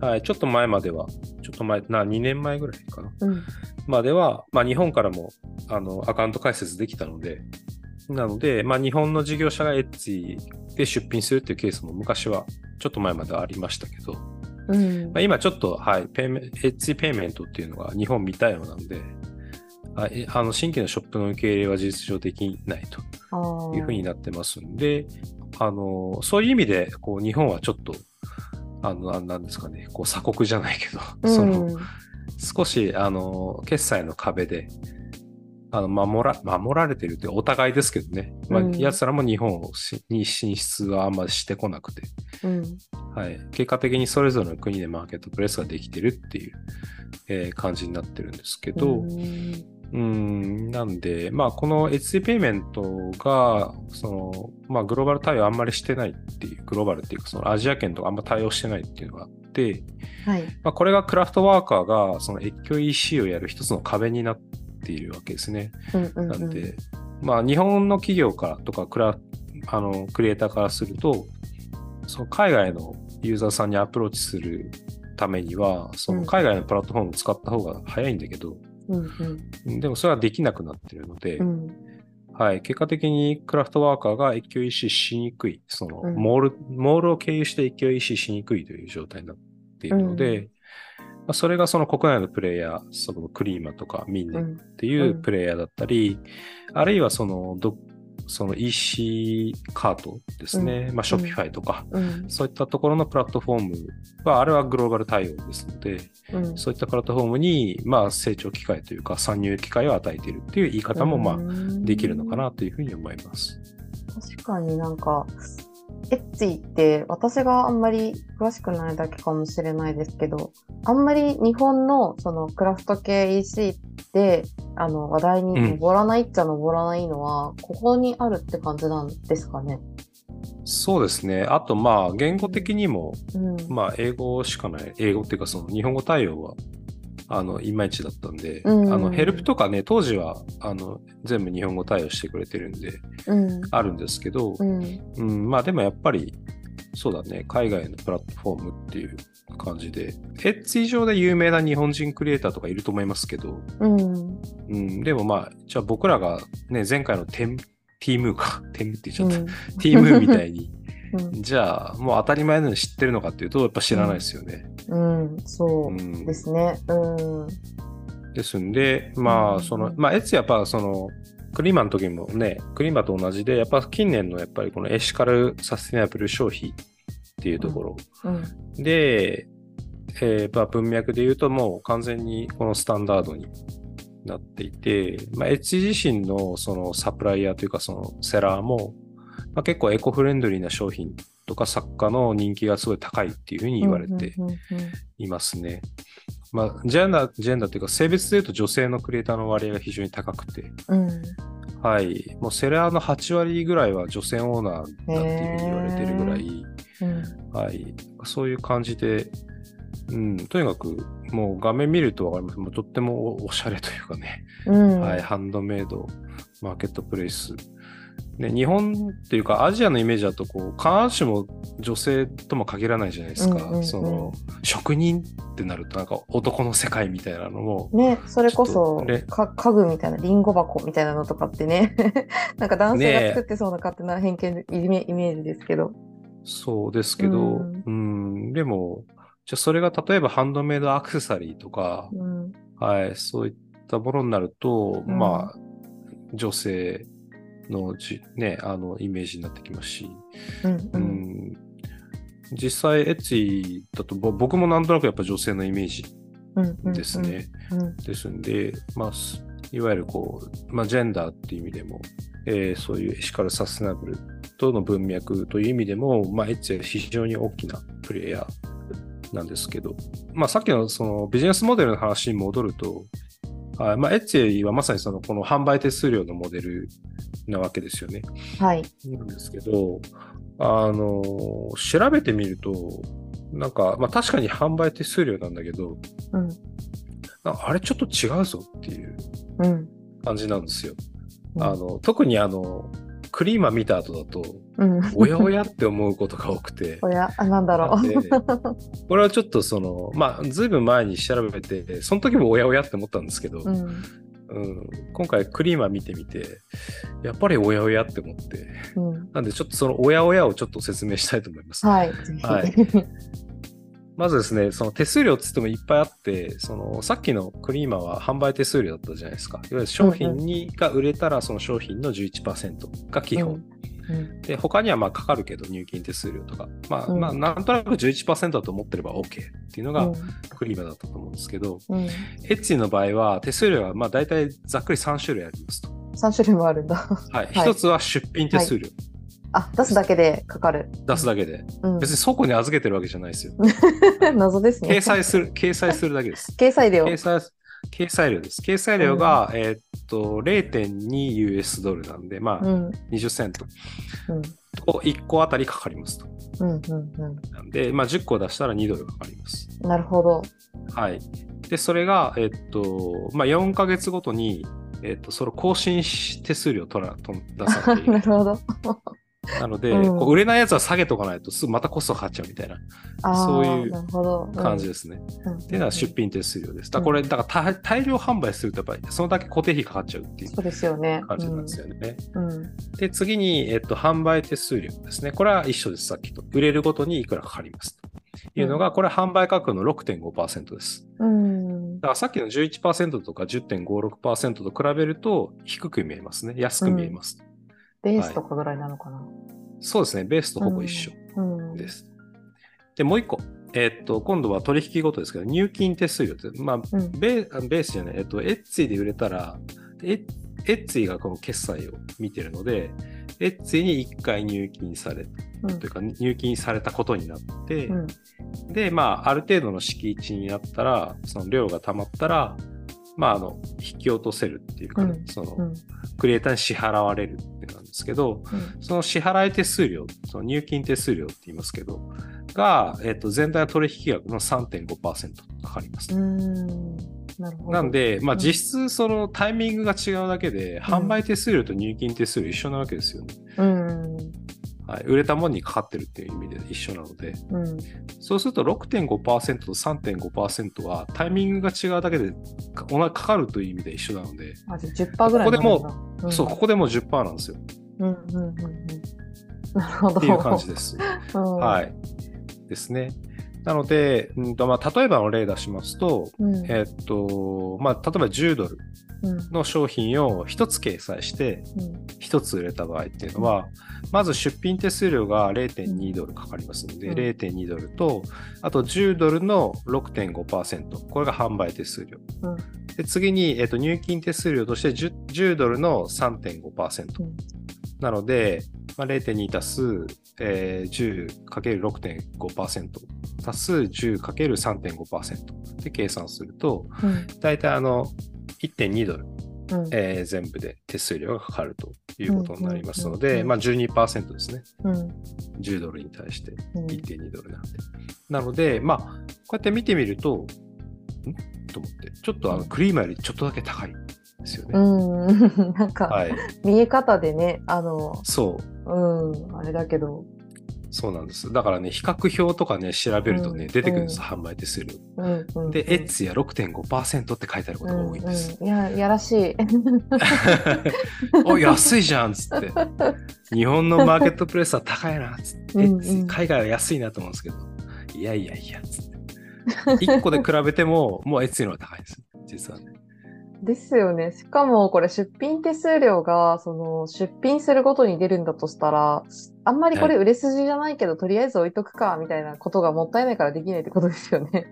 [SPEAKER 2] はい、ちょっと前までは、ちょっと前、な、2年前ぐらいかな。
[SPEAKER 1] うん。
[SPEAKER 2] までは、まあ日本からもあのアカウント開設できたので、なので、まあ日本の事業者がエッジで出品するっていうケースも昔はちょっと前まではありましたけど、
[SPEAKER 1] うん。
[SPEAKER 2] まあ、今ちょっと、はい、ペイメエッジペイメントっていうのが日本未対応なんで、あの新規のショップの受け入れは事実上できないと。いうふうになってますんで、あのそういう意味でこう日本はちょっと、あの、あなんですかね、こう鎖国じゃないけど、その
[SPEAKER 1] うん
[SPEAKER 2] 少しあの決済の壁であの守ら守られてるってお互いですけどね、まあ
[SPEAKER 1] うん。
[SPEAKER 2] 奴らも日本に進出はあんまりしてこなくて、
[SPEAKER 1] うん。
[SPEAKER 2] はい、結果的にそれぞれの国でマーケットプレイスができてるっていう、えー感じになってるんですけど、
[SPEAKER 1] うん
[SPEAKER 2] うん、なんで、まあ、この HC ペイメントが、その、まあ、グローバル対応あんまりしてないっていう、グローバルっていうか、そのアジア圏とかあんま対応してないっていうのがあって、
[SPEAKER 1] はい。
[SPEAKER 2] まあ、これがクラフトワーカーが、その越境 EC をやる一つの壁になっているわけですね。
[SPEAKER 1] うんうんうん。
[SPEAKER 2] なんで、まあ、日本の企業からとかクラ、あの、クリエイターからすると、その海外のユーザーさんにアプローチするためには、その海外のプラットフォームを使った方が早いんだけど、
[SPEAKER 1] うんうん
[SPEAKER 2] でもそれはできなくなってるので、
[SPEAKER 1] うん。
[SPEAKER 2] はい、結果的にクラフトワーカーが越境 EC しにくい、その、
[SPEAKER 1] うん。
[SPEAKER 2] モール、モールを経由して越境 EC しにくいという状態になっているので、
[SPEAKER 1] う
[SPEAKER 2] まあ、それがその国内のプレイヤー、そのクリーマとかミンネっ
[SPEAKER 1] うん。
[SPEAKER 2] ていうプレイヤーだったり、あるいはそのど、その EC カートですね、
[SPEAKER 1] うん。
[SPEAKER 2] まあ、ショッピファイとか、
[SPEAKER 1] うん。
[SPEAKER 2] そういったところのプラットフォームは、あれはグローバル対応ですので、
[SPEAKER 1] うん。
[SPEAKER 2] そういったプラットフォームに、まあ、成長機会というか、参入機会を与えているっていう言い方も、まあ、できるのかなというふうに思います。
[SPEAKER 1] 確かになんか、エッチって私があんまり詳しくないだけかもしれないですけど、あんまり日本のそのクラフト系 EC であの話題に上らないっちゃ上らないのは、ここにあるって感じなんですかね？
[SPEAKER 2] そうですね。あと、まあ、言語的にも、
[SPEAKER 1] うん。
[SPEAKER 2] まあ、英語しかない。英語っていうか、その、日本語対応は、あの、いまいちだったんで、
[SPEAKER 1] うん
[SPEAKER 2] あの、ヘルプとかね、当時は、あの、全部日本語対応してくれてるんで、
[SPEAKER 1] うん。
[SPEAKER 2] あるんですけど
[SPEAKER 1] う、ん。
[SPEAKER 2] うん、まあ、でもやっぱり、そうだね、海外のプラットフォームっていう感じで、エッツ以上で有名な日本人クリエイターとかいると思いますけど、
[SPEAKER 1] うん。
[SPEAKER 2] うん、でもまあ、じゃあ僕らがね、前回のテン、ティームーか、テンムって言っちゃった。
[SPEAKER 1] うん
[SPEAKER 2] ティームーみたいに、
[SPEAKER 1] うん
[SPEAKER 2] じゃあ、もう当たり前のように知ってるのかっていうと、やっぱ知らないですよね。
[SPEAKER 1] うん、そう
[SPEAKER 2] うん
[SPEAKER 1] ですね。うん。
[SPEAKER 2] ですんで、まあ、
[SPEAKER 1] うん
[SPEAKER 2] その、まあ、エツやっぱその、クリーマの時もね、クリーマと同じで、やっぱ近年のやっぱりこのエシカルサステナブル消費っていうところ
[SPEAKER 1] うん。
[SPEAKER 2] で、えーまあ、文脈で言うともう完全にこのスタンダードになっていて、まあ、エッジ自身のそのサプライヤーというかそのセラーも、まあ、結構エコフレンドリーな商品とか作家の人気がすごい高いっていうふうに言われていますね。まあ、ジェンダー、ジェンダーというか性別で言うと女性のクリエイターの割合が非常に高くて、
[SPEAKER 1] うんうん
[SPEAKER 2] はい。もうセラーの8割ぐらいは女性オーナーだっていうふうに言われてるぐらい、
[SPEAKER 1] うん
[SPEAKER 2] はい。そういう感じで、うん、とにかくもう画面見るとわかります。もうとってもおおしゃれというかね、
[SPEAKER 1] うん
[SPEAKER 2] はい。ハンドメイド、マーケットプレイス。ね、日本っていうかアジアのイメージだとこう必ずしも女性とも限らないじゃないですか、
[SPEAKER 1] うんうんうん。
[SPEAKER 2] その職人ってなるとなんか男の世界みたいなのも
[SPEAKER 1] ね、それこそ家具みたいなリンゴ箱みたいなのとかってね。なんか男性が作ってそうな勝手な偏見イメイメージですけど。
[SPEAKER 2] そうですけど、
[SPEAKER 1] う
[SPEAKER 2] うん、でもじゃあそれが例えばハンドメイドアクセサリーとか、
[SPEAKER 1] うん。
[SPEAKER 2] はい、そういったものになると、
[SPEAKER 1] うん。
[SPEAKER 2] まあ、女性のじ、ね、あのイメージになってきますし、
[SPEAKER 1] うん
[SPEAKER 2] う
[SPEAKER 1] うん。
[SPEAKER 2] ん、実際、エッチだと、ぼ僕もなんとなくやっぱ女性のイメージですね。
[SPEAKER 1] うん。
[SPEAKER 2] ですんで、まあ、すいわゆるこう、まあ、ジェンダーっていう意味でも、えーそういうエシカルサステナブルとの文脈という意味でも、まあ、エッツィは非常に大きなプレイヤーなんですけど、まあ、さっきのそのビジネスモデルの話に戻ると、はいまあ、エッツィはまさにそのこの販売手数料のモデルなわけですよね。
[SPEAKER 1] はい。
[SPEAKER 2] なんですけど、あの、調べてみると、なんか、まあ確かに販売手数料なんだけど、
[SPEAKER 1] うん。
[SPEAKER 2] ああれちょっと違うぞっていう
[SPEAKER 1] うん。
[SPEAKER 2] 感じなんですよ。
[SPEAKER 1] うん
[SPEAKER 2] あの、特にあの、クリーマ見た後だと、
[SPEAKER 1] うん。
[SPEAKER 2] おやおやって思うことが多くて
[SPEAKER 1] お、や、あ、なんだろう。
[SPEAKER 2] でこれはちょっとその、まあ、ずいぶん前に調べて、その時もおやおやって思ったんですけど、
[SPEAKER 1] うん。
[SPEAKER 2] うん今回クリーマ見てみて、やっぱりおやおやって思って、
[SPEAKER 1] うん。
[SPEAKER 2] なんでちょっとそのおやおやをちょっと説明したいと思います。
[SPEAKER 1] はい。
[SPEAKER 2] はいまずですね、その手数料っつってもいっぱいあって、そのさっきのクリーマは販売手数料だったじゃないですか。いわゆる商品に、が売れたらその商品の11%が基本。
[SPEAKER 1] うん
[SPEAKER 2] で、他にはまあかかるけど入金手数料とか。まあ、
[SPEAKER 1] うん
[SPEAKER 2] まあなんとなく11%だと思ってれば OK っていうのが
[SPEAKER 1] うん
[SPEAKER 2] クリーマだったと思うんですけど、
[SPEAKER 1] うん。
[SPEAKER 2] エッツィの場合は手数料がまあ大体ざっくり3種類ありますと。
[SPEAKER 1] 3種類もあるんだ。
[SPEAKER 2] はい。
[SPEAKER 1] はい
[SPEAKER 2] 一つは出品手数料。
[SPEAKER 1] あ、出すだけでかかる。
[SPEAKER 2] 出すだけで。
[SPEAKER 1] うん。
[SPEAKER 2] 別に倉庫に預けてるわけじゃないですよ。
[SPEAKER 1] 謎ですね。
[SPEAKER 2] 掲載する、掲載するだけです。
[SPEAKER 1] 掲載料。
[SPEAKER 2] 掲載掲載料です。掲載料が、えーっと、0.2US ドルなんで、まあ、
[SPEAKER 1] うん。
[SPEAKER 2] 20セント
[SPEAKER 1] うん。
[SPEAKER 2] と1個あたりかかりますと。
[SPEAKER 1] うん。うん。
[SPEAKER 2] なんで、まあ、10個出したら2ドルかかります。
[SPEAKER 1] うん。なるほど。
[SPEAKER 2] はい。で、それが、えーっと、まあ、4ヶ月ごとに、えーっと、その更新し手数料取らと出さな。な
[SPEAKER 1] るほど。
[SPEAKER 2] なので、
[SPEAKER 1] うん
[SPEAKER 2] こう売れないやつは下げとかないと、すぐまたコストかかっちゃうみたいなそういう。感じですね。
[SPEAKER 1] うん。
[SPEAKER 2] っていうのは出品手数料です。だこれ、だから大大量販売すると、やっぱりそのだけ固定費かかっちゃうっていう。感じなんですよね。
[SPEAKER 1] うん。うん。
[SPEAKER 2] で、次に、えっと、販売手数料ですね。これは一緒です、さっきと。売れるごとにいくらかかります。というのが、これは販売価格の6.5%です。
[SPEAKER 1] うん。
[SPEAKER 2] だからさっきの11%とか10.56%と比べると低く見えますね。安く見えます。
[SPEAKER 1] ベースとかぐらいなのかな。
[SPEAKER 2] そうですね。ベースとほぼ一緒
[SPEAKER 1] うん。
[SPEAKER 2] です。で、もう一個。えっと、今度は取引ごとですけど、入金手数料って、まあ、
[SPEAKER 1] うん
[SPEAKER 2] ベーベースじゃない、えっと、エッツィで売れたら、エエッツィがこの決済を見てるので、エッツィに1回入金され
[SPEAKER 1] うん
[SPEAKER 2] というか入金されたことになって、
[SPEAKER 1] うん。
[SPEAKER 2] で、まあ、ある程度の敷地になったら、その量が溜まったら、まあ、あの、引き落とせるっていうかね、
[SPEAKER 1] うん
[SPEAKER 2] その、
[SPEAKER 1] うん。
[SPEAKER 2] クリエイターに支払われるってなんですけど、
[SPEAKER 1] うん
[SPEAKER 2] その支払い手数料、その入金手数料って言いますけど、が、えっと、全体取引額の3.5%かかります。
[SPEAKER 1] うん。な。
[SPEAKER 2] なんで、まあ、
[SPEAKER 1] うん
[SPEAKER 2] 実質そのタイミングが違うだけで、販売手数料と入金手数料一緒なわけですよね。
[SPEAKER 1] うん。
[SPEAKER 2] はい、売れたものにかかってるっていう意味で一緒なので、
[SPEAKER 1] うん。
[SPEAKER 2] そうすると6.5%と3.5%はタイミングが違うだけでかかかるという意味で一緒なので、
[SPEAKER 1] あ、じゃあ10%ぐらいになるんだ
[SPEAKER 2] ここ
[SPEAKER 1] うん
[SPEAKER 2] そう、ここでもう10%なんですよ。
[SPEAKER 1] うんうんうんうん。なるほど。
[SPEAKER 2] っていう感じです。
[SPEAKER 1] うん。
[SPEAKER 2] はい。ですね。なので、うんとまあ、例えばの例出しますと、
[SPEAKER 1] うん。
[SPEAKER 2] えっと、まあ、例えば10ドル
[SPEAKER 1] うん。
[SPEAKER 2] の商品を1つ掲載して、
[SPEAKER 1] うん。
[SPEAKER 2] 1つ売れた場合っていうのは、まず出品手数料が0.2ドルかかりますので、
[SPEAKER 1] うん。
[SPEAKER 2] 0.2ドルと、あと10ドルの6.5%、これが販売手数料。
[SPEAKER 1] うん。
[SPEAKER 2] で次に、えっと入金手数料として 10, 10ドルの3.5%。
[SPEAKER 1] うん。
[SPEAKER 2] なので、まあ、0.2足す、えー、10×6.5% 足す 10×3.5% で計算すると、
[SPEAKER 1] うん。
[SPEAKER 2] だいたいあの1.2ドル、
[SPEAKER 1] うん。
[SPEAKER 2] えー全部で手数料がかかるということになりますの
[SPEAKER 1] うんうんう
[SPEAKER 2] で、
[SPEAKER 1] ん
[SPEAKER 2] まあ12%ですね。
[SPEAKER 1] うん。
[SPEAKER 2] 10ドルに対して
[SPEAKER 1] うん。
[SPEAKER 2] 1.2ドルなんで。なので、まあ、こうやって見てみると、ん？と思って、ちょっとあのクリーマよりちょっとだけ高いですよね。
[SPEAKER 1] うん。なんか、
[SPEAKER 2] はい。
[SPEAKER 1] 見え方でね、あの、
[SPEAKER 2] そう。
[SPEAKER 1] うん、あれだけど、
[SPEAKER 2] そうなんです。だからね、比較表とかね、調べるとね、
[SPEAKER 1] うん
[SPEAKER 2] 出てくるんです、
[SPEAKER 1] うん
[SPEAKER 2] 販売手数料。
[SPEAKER 1] うん、うん。
[SPEAKER 2] で、エッツや6.5%って書いてあることが多いんです。
[SPEAKER 1] うんうん、いや、やらしい。
[SPEAKER 2] お、安いじゃんっつって。日本のマーケットプレイスは高いなっつって。
[SPEAKER 1] うんうん
[SPEAKER 2] 海外は安いなと思うんですけど、いやいやいやっつって。1個で比べても、もうエッツの方が高いです。実はね。
[SPEAKER 1] ですよね。しかもこれ出品手数料がその出品するごとに出るんだとしたら、あんまりこれ売れ筋じゃないけど、とりあえず置いとくかみたいなことがもったいないからできないってことですよね。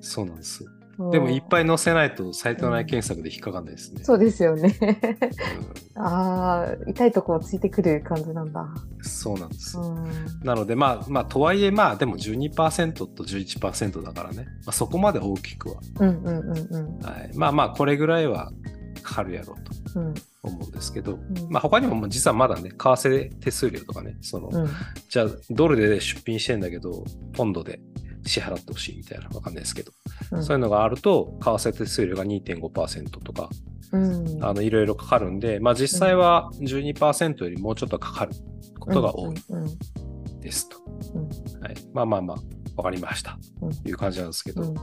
[SPEAKER 2] そうなんです。でもいっぱい載せないとサイト内検索で引っかかんないですね。
[SPEAKER 1] そうですよね。
[SPEAKER 2] うん
[SPEAKER 1] ああ、痛いとこをついてくる感じなんだ。
[SPEAKER 2] そうなんです。
[SPEAKER 1] うん。
[SPEAKER 2] なので、まあ、まあ、とはいえ、まあ、でも12%と11%だからね、まあ、そこまで大きくは、
[SPEAKER 1] うんうんうんうん。
[SPEAKER 2] はい、まあまあ、これぐらいはかかるやろうと
[SPEAKER 1] うん
[SPEAKER 2] 思うんですけど、
[SPEAKER 1] うん
[SPEAKER 2] まあ、他にも実はまだね、為替手数料とかね、その、
[SPEAKER 1] うん
[SPEAKER 2] じゃあ、ドルで出品してんだけど、ポンドで支払ってほしいみたいな、わかんないですけど、
[SPEAKER 1] うん。
[SPEAKER 2] そういうのがあると、為替手数料が2.5%とか、
[SPEAKER 1] うん。
[SPEAKER 2] あの、いろいろかかるんで、まあ実際は12%よりもうちょっとかかることが多いですと。
[SPEAKER 1] うん。
[SPEAKER 2] はい、まあまあまあ、わかりました。
[SPEAKER 1] うん
[SPEAKER 2] という感じなんですけど、
[SPEAKER 1] うん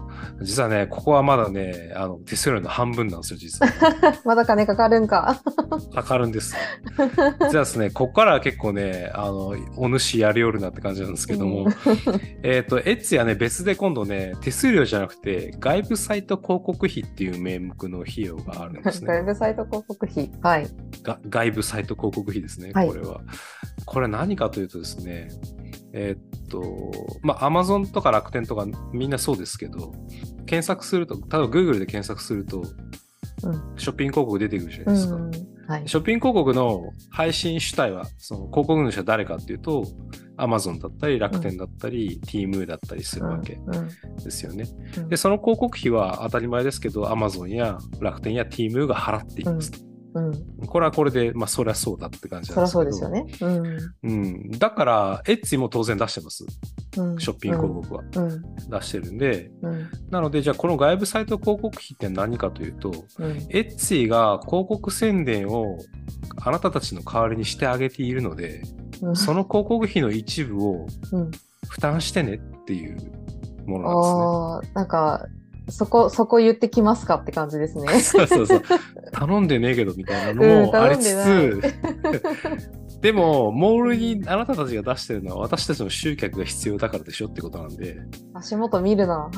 [SPEAKER 2] 実はね、ここはまだね、あの手数料の半分なんですよ、実は。
[SPEAKER 1] まだ金かかるんか。
[SPEAKER 2] かかるんです。実はですね、ここからは結構ね、あの、お主やりおるなって感じなんですけども、えっと、エッツやね、別で今度ね、手数料じゃなくて、外部サイト広告費っていう名目の費用があるんですね。
[SPEAKER 1] ウェブサイト広告費。はい。
[SPEAKER 2] が外部サイト広告費ですね、
[SPEAKER 1] はい
[SPEAKER 2] これは。これ何かというとですね、えーっと、まあ、Amazon とか楽天とかみんなそうですけど、検索すると、例えば Google で検索すると、
[SPEAKER 1] うん
[SPEAKER 2] ショッピング広告出てくるじゃな
[SPEAKER 1] う
[SPEAKER 2] いですか。
[SPEAKER 1] ん。はい。
[SPEAKER 2] ショッピング広告の配信主体は、その広告主は誰かっていうと、Amazon だったり、楽天だったり、Temu だったりするわけ
[SPEAKER 1] うん
[SPEAKER 2] ですよね。
[SPEAKER 1] うん
[SPEAKER 2] で、その広告費は当たり前ですけど、Amazon や楽天や Temu が払っていますと。
[SPEAKER 1] うん。
[SPEAKER 2] これはこれで、まあ、そりゃそうだって感じなんですけど。
[SPEAKER 1] そうですよね。うん。
[SPEAKER 2] うん。だから、エッツィも当然出してます。
[SPEAKER 1] うん。
[SPEAKER 2] ショッピング広告は
[SPEAKER 1] うん。
[SPEAKER 2] 出してるんで。
[SPEAKER 1] うん。
[SPEAKER 2] なので、じゃあこの外部サイト広告費って何かというと、
[SPEAKER 1] うん。
[SPEAKER 2] エッツィが広告宣伝をあなたたちの代わりにしてあげているので、
[SPEAKER 1] うん。
[SPEAKER 2] その広告費の一部を
[SPEAKER 1] うん。
[SPEAKER 2] 負担してねっていうものなんですね。
[SPEAKER 1] なんか、そこ、そこ言ってきますかって感じですね。
[SPEAKER 2] そうそうそう。頼んでねえけどみたいな
[SPEAKER 1] うん
[SPEAKER 2] のもありつ
[SPEAKER 1] 頼んで
[SPEAKER 2] つ、でも、モールにあなたたちが出してるのは私たちの集客が必要だからでしょってことなんで。
[SPEAKER 1] 足元見るな。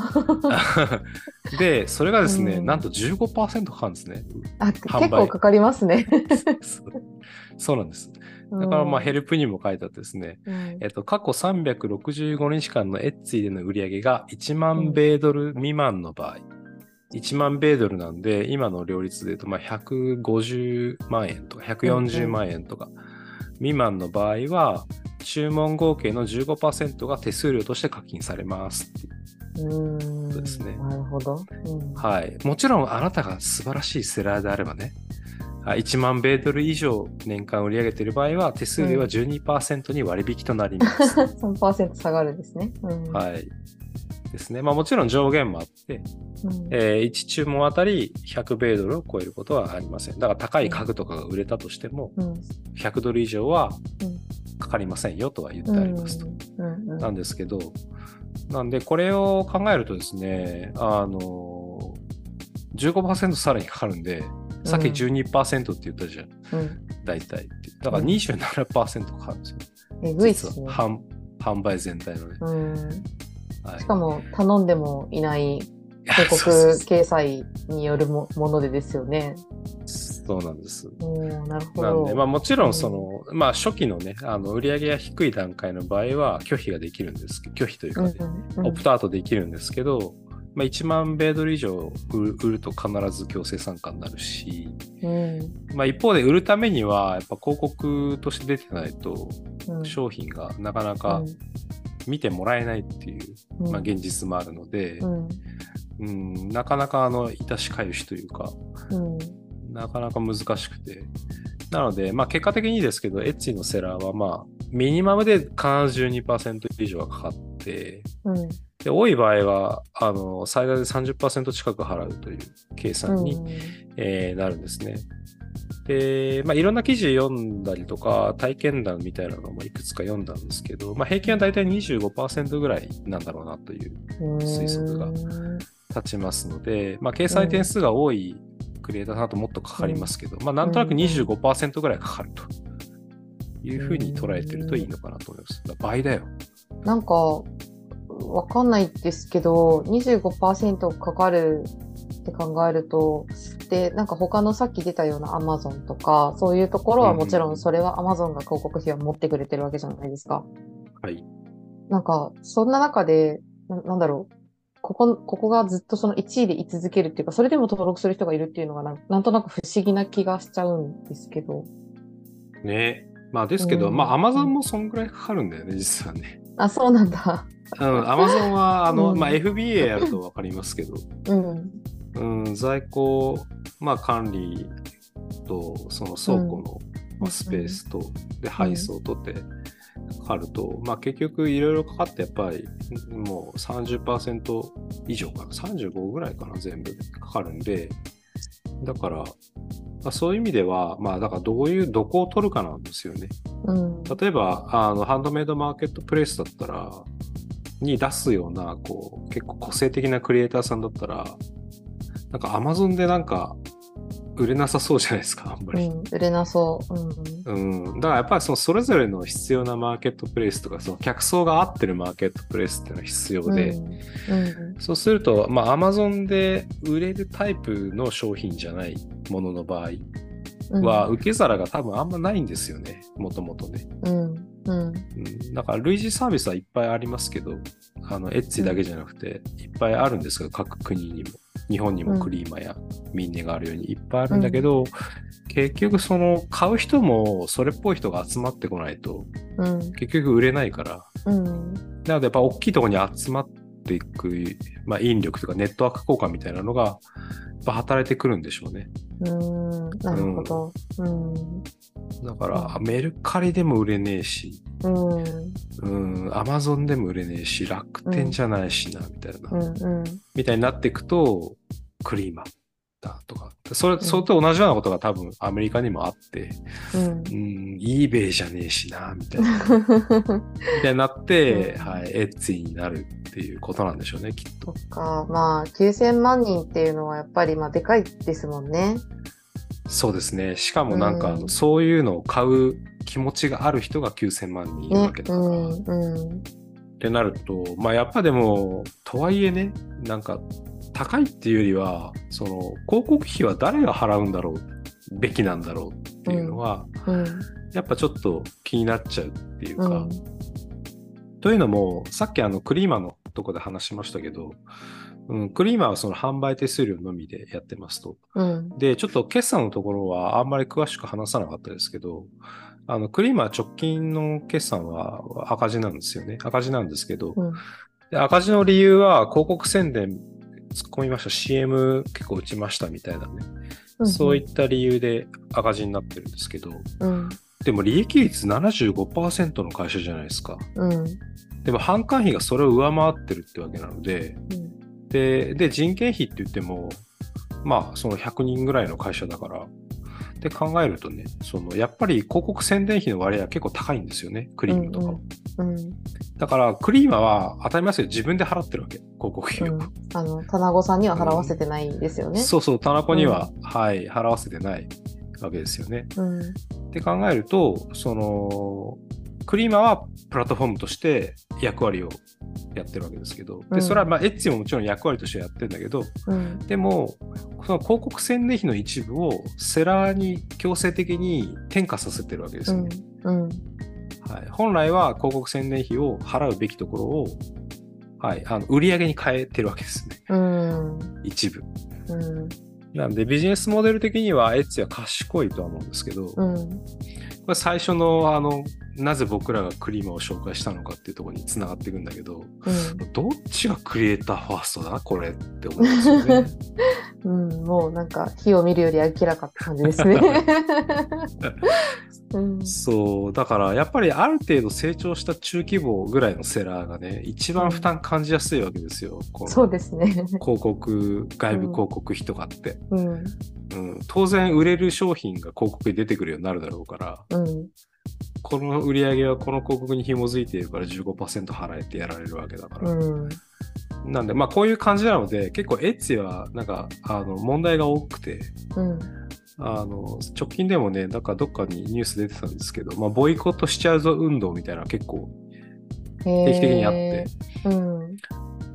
[SPEAKER 2] で、それがですね、
[SPEAKER 1] うん
[SPEAKER 2] なんと15%かかるんですね。
[SPEAKER 1] あ、結構かかりますね。
[SPEAKER 2] そうなんです。だからまあヘ
[SPEAKER 1] ル、
[SPEAKER 2] ルプにも書いてあってですね、
[SPEAKER 1] うん。
[SPEAKER 2] えっと、過去365日間のエッツィでの売り上げが1万米ドル未満の場合、1万米ドルなんで、今の両率で言うと、まあ、150万円とか140万円とか未満の場合は、注文合計の15%が手数料として課金されますっていう。
[SPEAKER 1] ん。
[SPEAKER 2] ですね。
[SPEAKER 1] なるほど。うん。
[SPEAKER 2] はい。もちろん、あなたが素晴らしいセラーであればね、あ1万米ドル以上年間売り上げている場合は、手数料は12%に割引となります。
[SPEAKER 1] 3%下がるんですね。うん
[SPEAKER 2] はい。ですね。まあもちろん上限もあって、
[SPEAKER 1] うん
[SPEAKER 2] えー1注文あたり100米ドルを超えることはありません。だから高い家具とかが売れたとしても、
[SPEAKER 1] うん
[SPEAKER 2] 100ドル以上は
[SPEAKER 1] うん
[SPEAKER 2] かかりませんよとは言ってありますと。
[SPEAKER 1] うんうん
[SPEAKER 2] なんですけど、なんでこれを考えるとですね、あのー、15%さらにかかるんで、さっき12%って言ったじゃん、
[SPEAKER 1] うん
[SPEAKER 2] 大体って。だから27%かかるんですよ。
[SPEAKER 1] えぐいっすね。
[SPEAKER 2] 販販売全体のね。
[SPEAKER 1] うん
[SPEAKER 2] はい
[SPEAKER 1] しかも頼んでもいない広告掲載によるもものでですよね。
[SPEAKER 2] そうなんです。
[SPEAKER 1] なるほど。
[SPEAKER 2] なんで、まあもちろんその、まあ初期のね、あの売り上げが低い段階の場合は拒否ができるんです拒否というかね、
[SPEAKER 1] うんうん
[SPEAKER 2] オプトアウトできるんですけど、まあ1万米ドル以上売ると必ず強制参加になるし、
[SPEAKER 1] うん。
[SPEAKER 2] まあ一方で売るためにはやっぱ広告として出てないと
[SPEAKER 1] うん。
[SPEAKER 2] 商品がなかなか見てもらえないっていう、
[SPEAKER 1] うん。
[SPEAKER 2] まあ現実もあるので
[SPEAKER 1] う、ん。
[SPEAKER 2] うん、なかなかあの、致しかゆしというか、
[SPEAKER 1] うん。
[SPEAKER 2] なかなか難しくて。なので、まあ結果的にですけど、エッチのセラーはまあ、ミニマムで必ず12%以上はかかって、
[SPEAKER 1] うん
[SPEAKER 2] で、多い場合は、あの、最大で30%近く払うという計算に、えーなるんですね。で、まあいろんな記事読んだりとか、体験談みたいなのもいくつか読んだんですけど、まあ平均はだいたい25%ぐらいなんだろうなという
[SPEAKER 1] うん
[SPEAKER 2] 推測が
[SPEAKER 1] うん
[SPEAKER 2] 立ちますので、まあ、掲載点数が多いクリエイターさんだともっとかかりますけど、まあ、なんとなく25%ぐらいかかるというふうに捉えてるといいのかなと思います。倍だよ。
[SPEAKER 1] なんか、わかんないですけど、25%かかるって考えると、で、なんか他のさっき出たような Amazon とか、そういうところはもちろんそれは Amazon が広告費を持ってくれてるわけじゃないですか。
[SPEAKER 2] はい。
[SPEAKER 1] なんか、そんな中で、ななんだろう、ここ、ここがずっとその1位で居続けるっていうか、それでも登録する人がいるっていうのがなん、なんとなく不思議な気がしちゃうんですけど。
[SPEAKER 2] ね。まあですけど、
[SPEAKER 1] うん
[SPEAKER 2] まあアマゾンもそんぐらいかかるんだよね、実はね。
[SPEAKER 1] あ、そうなんだ。
[SPEAKER 2] うん、アマゾンは、あの、
[SPEAKER 1] うん。
[SPEAKER 2] まあ FBA やるとわかりますけど、
[SPEAKER 1] うん。
[SPEAKER 2] うん、在庫、まあ管理と、その倉庫の、まあ、スペースと、で、配送とってかかると、まあ結局いろいろかかって、やっぱりもう30%以上かな、35ぐらいかな、全部でかかるんで、だから、まあ、そういう意味では、まあだからどういう、どこを取るかなんですよね。
[SPEAKER 1] うん。
[SPEAKER 2] 例えば、あの、ハンドメイドマーケットプレイスだったら、に出すような、こう、結構個性的なクリエイターさんだったら、なんか Amazon でなんか、売れなさそうじゃないですか、あんまり。
[SPEAKER 1] うん、売れなそう。うん。
[SPEAKER 2] うん。だからやっぱりそのそれぞれの必要なマーケットプレイスとか、その客層が合ってるマーケットプレイスっていうのが必要で、
[SPEAKER 1] うん。うん。
[SPEAKER 2] そうすると、まあ Amazon で売れるタイプの商品じゃないものの場合
[SPEAKER 1] うん
[SPEAKER 2] は、受け皿が多分あんまないんですよね、もともとね。
[SPEAKER 1] うん。うん。
[SPEAKER 2] うん、だから類似サービスはいっぱいありますけど、あのエッツィだけじゃなくて、いっぱいあるんですけど、各国にも。日本にもクリーマやミンネがあるようにいっぱいあるんだけど、結局その買う人もそれっぽい人が集まってこないと、
[SPEAKER 1] うん。
[SPEAKER 2] 結局売れないから。
[SPEAKER 1] うん。
[SPEAKER 2] なのでやっぱ大きいところに集まっていく、まあ、引力とかネットワーク効果みたいなのが、ぱ働いてくるんでしょうね。
[SPEAKER 1] うん。なるほど。うん。
[SPEAKER 2] だから、メルカリでも売れねえし、アマゾンでも売れねえし、楽天じゃないしな、みたいな。
[SPEAKER 1] うん。うん。
[SPEAKER 2] みたいになっていくと、クリーマーだとか。それ、
[SPEAKER 1] ん
[SPEAKER 2] それと同じようなことが多分アメリカにもあって、
[SPEAKER 1] うん
[SPEAKER 2] う。ん、eBay じゃねえしな、みたいな。みたいになって、
[SPEAKER 1] うん
[SPEAKER 2] はい、エッツィになるっていうことなんでしょうね、きっと。
[SPEAKER 1] か、まあ、9000万人っていうのはやっぱり、まあ、でかいですもんね。
[SPEAKER 2] そうですね。しかもなんか、
[SPEAKER 1] うん
[SPEAKER 2] そういうのを買う気持ちがある人が9000万人いる
[SPEAKER 1] ね
[SPEAKER 2] わけ。だから。
[SPEAKER 1] うん。
[SPEAKER 2] っ
[SPEAKER 1] うん。
[SPEAKER 2] てなると、まあやっぱでも、とはいえね、なんか、高いっていうよりは、その、広告費は誰が払うんだろう、べきなんだろうっていうのは、
[SPEAKER 1] うん。
[SPEAKER 2] やっぱちょっと気になっちゃうっていうか、
[SPEAKER 1] うん。
[SPEAKER 2] というのも、さっきあのクリーマのとこで話しましたけど、うん、クリーマはその販売手数料のみでやってますと。
[SPEAKER 1] うん。
[SPEAKER 2] で、ちょっと決算のところはあんまり詳しく話さなかったですけど、あのクリーマは直近の決算は赤字なんですよね。赤字なんですけど、
[SPEAKER 1] うん。
[SPEAKER 2] で赤字の理由は広告宣伝突っ込みました、CM 結構打ちましたみたいなね。そういった理由で赤字になってるんですけど、
[SPEAKER 1] うん。
[SPEAKER 2] でも利益率75%の会社じゃないですか。
[SPEAKER 1] うん。
[SPEAKER 2] でも販管費がそれを上回ってるってわけなので、で、で人件費って言っても、まあ、その100人ぐらいの会社だから、って考えるとね、その、やっぱり広告宣伝費の割合は結構高いんですよね、クリームとかも。
[SPEAKER 1] うん。
[SPEAKER 2] だから、クリーマは当たり前ですけど自分で払ってるわけ、広告費を。
[SPEAKER 1] うん。あの、棚子さんには払わせてないんですよね。
[SPEAKER 2] そうそう、田中には、はい、払わせてないわけですよね。
[SPEAKER 1] うん。
[SPEAKER 2] って考えると、その、クリーマはプラットフォームとして役割をやってるわけですけど、で、
[SPEAKER 1] うん
[SPEAKER 2] それはまあ、エッチももちろん役割としてやってるんだけど、
[SPEAKER 1] うん。
[SPEAKER 2] でも、その広告宣伝費の一部をセラーに強制的に転嫁させてるわけです
[SPEAKER 1] うん
[SPEAKER 2] よね。。
[SPEAKER 1] うん。
[SPEAKER 2] はい、本来は広告宣伝費を払うべきところを、はい、あの売り上げに変えてるわけですね。
[SPEAKER 1] うん。
[SPEAKER 2] 一部。
[SPEAKER 1] うん。
[SPEAKER 2] なのでビジネスモデル的にはエッチは賢いとは思うんですけど、こ
[SPEAKER 1] うん。
[SPEAKER 2] れ最初のあの、なぜ僕らがクリーマを紹介したのかっていうところにつながっていくんだけど、
[SPEAKER 1] うん。
[SPEAKER 2] どっちがクリエイターファーストだ？これって思うんですよね。
[SPEAKER 1] うん、もうなんか火を見るより明らかって感じですね。うん、
[SPEAKER 2] そう、だからやっぱりある程度成長した中規模ぐらいのセラーがね、一番負担感じやすいわけですよ。
[SPEAKER 1] そうですね。
[SPEAKER 2] 広告、外部広告費とかって、
[SPEAKER 1] うん、
[SPEAKER 2] うん。当然売れる商品が広告に出てくるようになるだろうから、
[SPEAKER 1] うん、
[SPEAKER 2] この売り上げはこの広告に紐づいているから15%払えてやられるわけだから。
[SPEAKER 1] うん、
[SPEAKER 2] なんで、まあこういう感じなので、結構エッチはなんか、あの、問題が多くて、
[SPEAKER 1] うん、
[SPEAKER 2] あの、直近でもね、なんかどっかにニュース出てたんですけど、まあボイコットしちゃうぞ運動みたいな結構定期的にあって、
[SPEAKER 1] うん、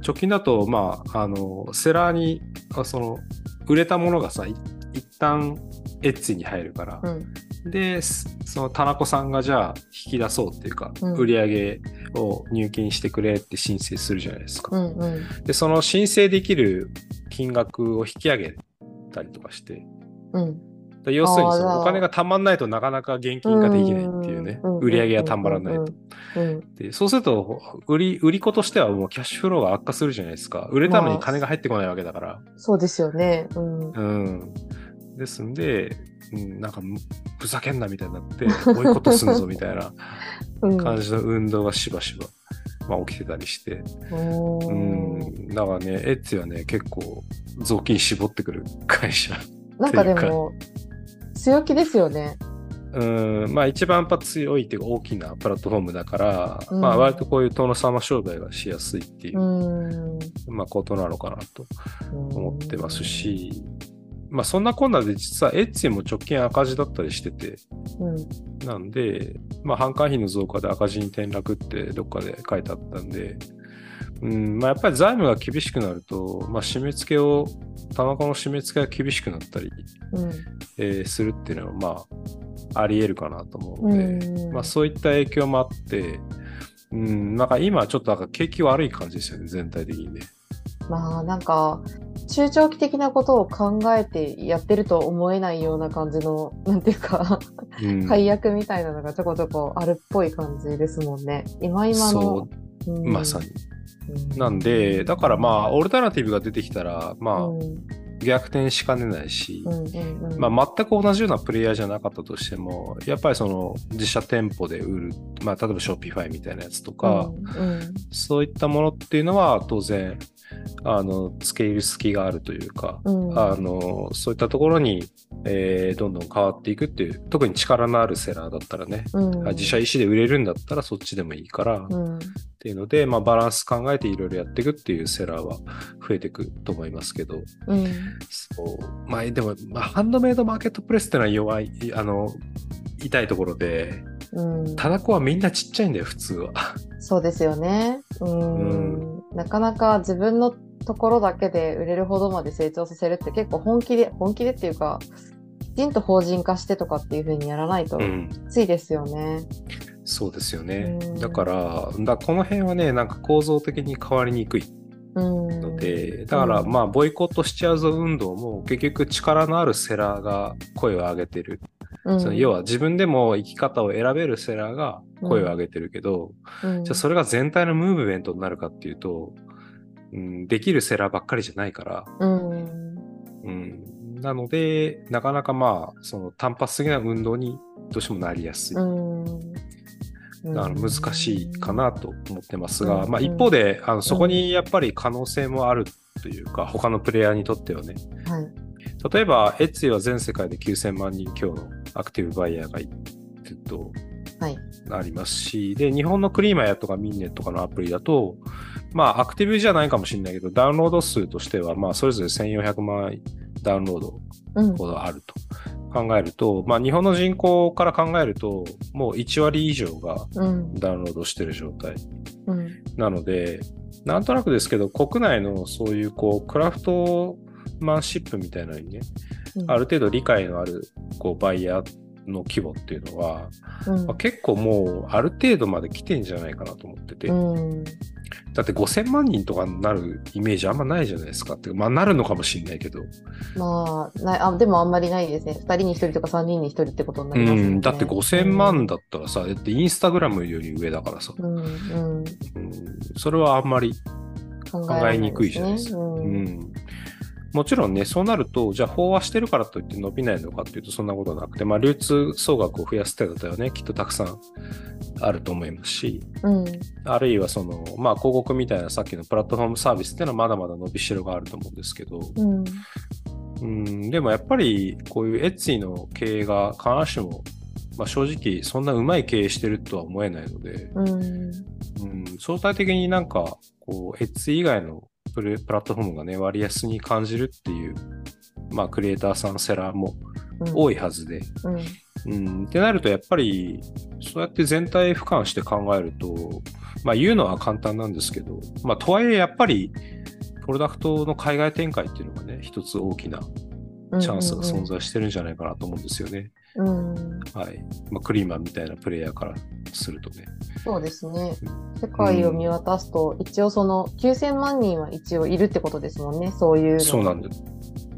[SPEAKER 2] 直近だと、まあ、あの、セラーに、あその、売れたものがさ、い一旦エッチに入るから、
[SPEAKER 1] うん、
[SPEAKER 2] で、すその田中さんがじゃあ引き出そうっていうか、
[SPEAKER 1] うん
[SPEAKER 2] 売り上げを入金してくれって申請するじゃないですか。
[SPEAKER 1] うんうん。
[SPEAKER 2] で、その申請できる金額を引き上げたりとかして、
[SPEAKER 1] うん。
[SPEAKER 2] だ要するにそのお金がたまんないとなかなか現金化できないっていうね、
[SPEAKER 1] うん
[SPEAKER 2] 売り上げがたまらないと。
[SPEAKER 1] うん。
[SPEAKER 2] でそうすると売り、売り子としてはもうキャッシュフローが悪化するじゃないですか。売れたのに金が入ってこないわけだから。
[SPEAKER 1] そうですよね。うん。
[SPEAKER 2] うん。ですんで、うん、なんかむふざけんなみたいになって、ボイコットすんぞみたいな
[SPEAKER 1] うん。
[SPEAKER 2] 感じの運動がしばしば、まあ、起きてたりして。うん。だからね、エッツィはね、結構雑巾絞ってくる会社。
[SPEAKER 1] なんかでも、強気ですよね。
[SPEAKER 2] うん、まあ一番やっぱ強いっていうか大きなプラットフォームだから、
[SPEAKER 1] うん
[SPEAKER 2] まあ割とこういう殿様商売がしやすいっていうう、
[SPEAKER 1] ん。
[SPEAKER 2] まあことなのかなと思ってます
[SPEAKER 1] う
[SPEAKER 2] し、まあそんなこんなで実はエッツィも直近赤字だったりしてて、
[SPEAKER 1] ん。
[SPEAKER 2] なんで、まあ販管費の増加で赤字に転落ってどっかで書いてあったんで、うん、まあやっぱり財務が厳しくなると、まあ締め付けを、田中の締め付けが厳しくなったり、
[SPEAKER 1] うん。
[SPEAKER 2] えーするっていうのはまああり得るかなと思うので、
[SPEAKER 1] うん
[SPEAKER 2] まあ、そういった影響もあって、うん、なんか今ちょっとなんか景気悪い感じですよね、全体的にね。
[SPEAKER 1] まあなんか中長期的なことを考えてやってると思えないような感じの なんていうか
[SPEAKER 2] うん、
[SPEAKER 1] 配役みたいなのがちょこちょこあるっぽい感じですもんね。今今
[SPEAKER 2] そ
[SPEAKER 1] の。
[SPEAKER 2] う、
[SPEAKER 1] うん
[SPEAKER 2] まさに。
[SPEAKER 1] うん
[SPEAKER 2] なんで、だからまあ、オルタナティブが出てきたら、まあ、
[SPEAKER 1] うん
[SPEAKER 2] 逆転しかねないし、
[SPEAKER 1] うんうんうん。
[SPEAKER 2] まあ、全く同じようなプレイヤーじゃなかったとしても、やっぱりその自社店舗で売る、まあ、例えば Shopify みたいなやつとか、
[SPEAKER 1] うん
[SPEAKER 2] そういったものっていうのは当然、あの、付け入る隙があるというか、
[SPEAKER 1] うん。
[SPEAKER 2] あの、そういったところに、えーどんどん変わっていくっていう、特に力のあるセラーだったらね、
[SPEAKER 1] うん。
[SPEAKER 2] あ自社意思で売れるんだったらそっちでもいいから、っ
[SPEAKER 1] うん
[SPEAKER 2] ていうので、まあ、バランス考えていろいろやっていくっていうセラーは増えていくと思いますけど、
[SPEAKER 1] うん
[SPEAKER 2] そう。まあ、でも、まあ、ハンドメイドマーケットプレスってのは弱い、あの、痛いところで、
[SPEAKER 1] うん
[SPEAKER 2] タナコはみんなちっちゃいんだよ、普通は。
[SPEAKER 1] そうですよね。うんなかなか自分のところだけで売れるほどまで成長させるって結構本気で本気でっていうかきちんと法人化してとかっていう風にやらないと
[SPEAKER 2] うん。
[SPEAKER 1] きついですよね。
[SPEAKER 2] そうですよね。
[SPEAKER 1] うん。
[SPEAKER 2] だから、だこの辺はね、なんか構造的に変わりにくい
[SPEAKER 1] うん。
[SPEAKER 2] ので、だから
[SPEAKER 1] うん。
[SPEAKER 2] まあ、ボイコットしちゃうぞ運動も結局力のあるセラーが声を上げてる。
[SPEAKER 1] うん。
[SPEAKER 2] その要は自分でも生き方を選べるセラーが声を上げてるけど、
[SPEAKER 1] うん。
[SPEAKER 2] じゃあそれが全体のムーブメントになるかっていうと、うん、できるセラーばっかりじゃないから、
[SPEAKER 1] うん。
[SPEAKER 2] うん、なので、なかなかまあ、その単発的な運動にどうしてもなりやすい。
[SPEAKER 1] うん。
[SPEAKER 2] だから難しいかなと思ってますが、
[SPEAKER 1] うん。
[SPEAKER 2] まあ一方で、あのそこにやっぱり可能性もあるというか、他のプレイヤーにとってはね。
[SPEAKER 1] はい。
[SPEAKER 2] 例えば、エッツィは全世界で9000万人今日のアクティブバイヤーがいると
[SPEAKER 1] はい。
[SPEAKER 2] ありますし、で、日本のクリーマヤとかミンネとかのアプリだと、まあアクティブじゃないかもしれないけど、ダウンロード数としては、まあそれぞれ1400万ダウンロード
[SPEAKER 1] うん。
[SPEAKER 2] ほどあると考えると、まあ日本の人口から考えると、もう1割以上が
[SPEAKER 1] うん。
[SPEAKER 2] ダウンロードしてる状態。
[SPEAKER 1] うん。
[SPEAKER 2] なので、なんとなくですけど、国内のそういうこう、クラフトマンシップみたいなのにね、
[SPEAKER 1] うん。
[SPEAKER 2] ある程度理解のあるこうバイヤーの規模っていうのは、
[SPEAKER 1] うん。
[SPEAKER 2] まあ結構もうある程度まで来てんじゃないかなと思ってて、
[SPEAKER 1] うん
[SPEAKER 2] だって5000万人とかになるイメージあんまないじゃないですか。ってまあなるのかもしれないけど、
[SPEAKER 1] まあないあでもあんまりないですね。2人に1人とか3人に1人ってことにな
[SPEAKER 2] う
[SPEAKER 1] りますよね。
[SPEAKER 2] ん、だって5000万だったらさ、だってインスタグラムより上だからさ、
[SPEAKER 1] うんうん。
[SPEAKER 2] うん、それはあんまり
[SPEAKER 1] 考
[SPEAKER 2] 考えにくいじゃないですか。
[SPEAKER 1] う
[SPEAKER 2] うんんもちろんね、そうなると、じゃあ飽和してるからといって伸びないのかっていうと、そんなことなくて、まあ、流通総額を増やす手立てはね、きっとたくさんあると思いますし、
[SPEAKER 1] うん。
[SPEAKER 2] あるいはその、まあ、広告みたいなさっきのプラットフォームサービスっていうのはまだまだ伸びしろがあると思うんですけど、
[SPEAKER 1] うん。
[SPEAKER 2] うん、でもやっぱりこういうエッツィの経営が必ずしも、まあ、正直そんなうまい経営してるとは思えないので、
[SPEAKER 1] うん。
[SPEAKER 2] うん、相対的になんか、こう、エッツ以外のプレプラットフォームがね、割安に感じるっていう、まあ、クリエイターさん、セラーも多いはずで、
[SPEAKER 1] うん。
[SPEAKER 2] うん、ってなると、やっぱり、そうやって全体俯瞰して考えると、まあ、言うのは簡単なんですけど、まあ、とはいえ、やっぱり、プロダクトの海外展開っていうのがね、一つ大きなチャンスが存在してるんじゃないかなと思うんですよね。
[SPEAKER 1] うん
[SPEAKER 2] はい。まあ、クリーマンみたいなプレイヤーからするとね。
[SPEAKER 1] そうですね。世界を見渡すと、一応その9000万人は一応いるってことですもんね。そういうの。
[SPEAKER 2] そうなんです。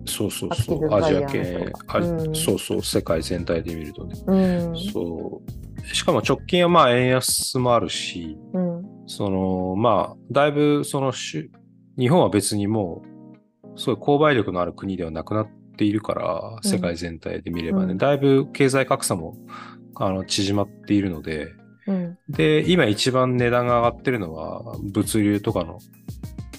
[SPEAKER 2] そうそうそう。アジア系
[SPEAKER 1] うん
[SPEAKER 2] そうそう、世界全体で見るとね。
[SPEAKER 1] うん。
[SPEAKER 2] そう。しかも直近はまあ円安もあるし、
[SPEAKER 1] うん。
[SPEAKER 2] そのまあ、だいぶそのし日本は別にもう、すごい購買力のある国ではなくなっているから、
[SPEAKER 1] うん
[SPEAKER 2] 世界全体で見ればね、
[SPEAKER 1] うん
[SPEAKER 2] だいぶ経済格差もあの縮まっているので、
[SPEAKER 1] うん。
[SPEAKER 2] で、今一番値段が上がってるのは、物流とかの、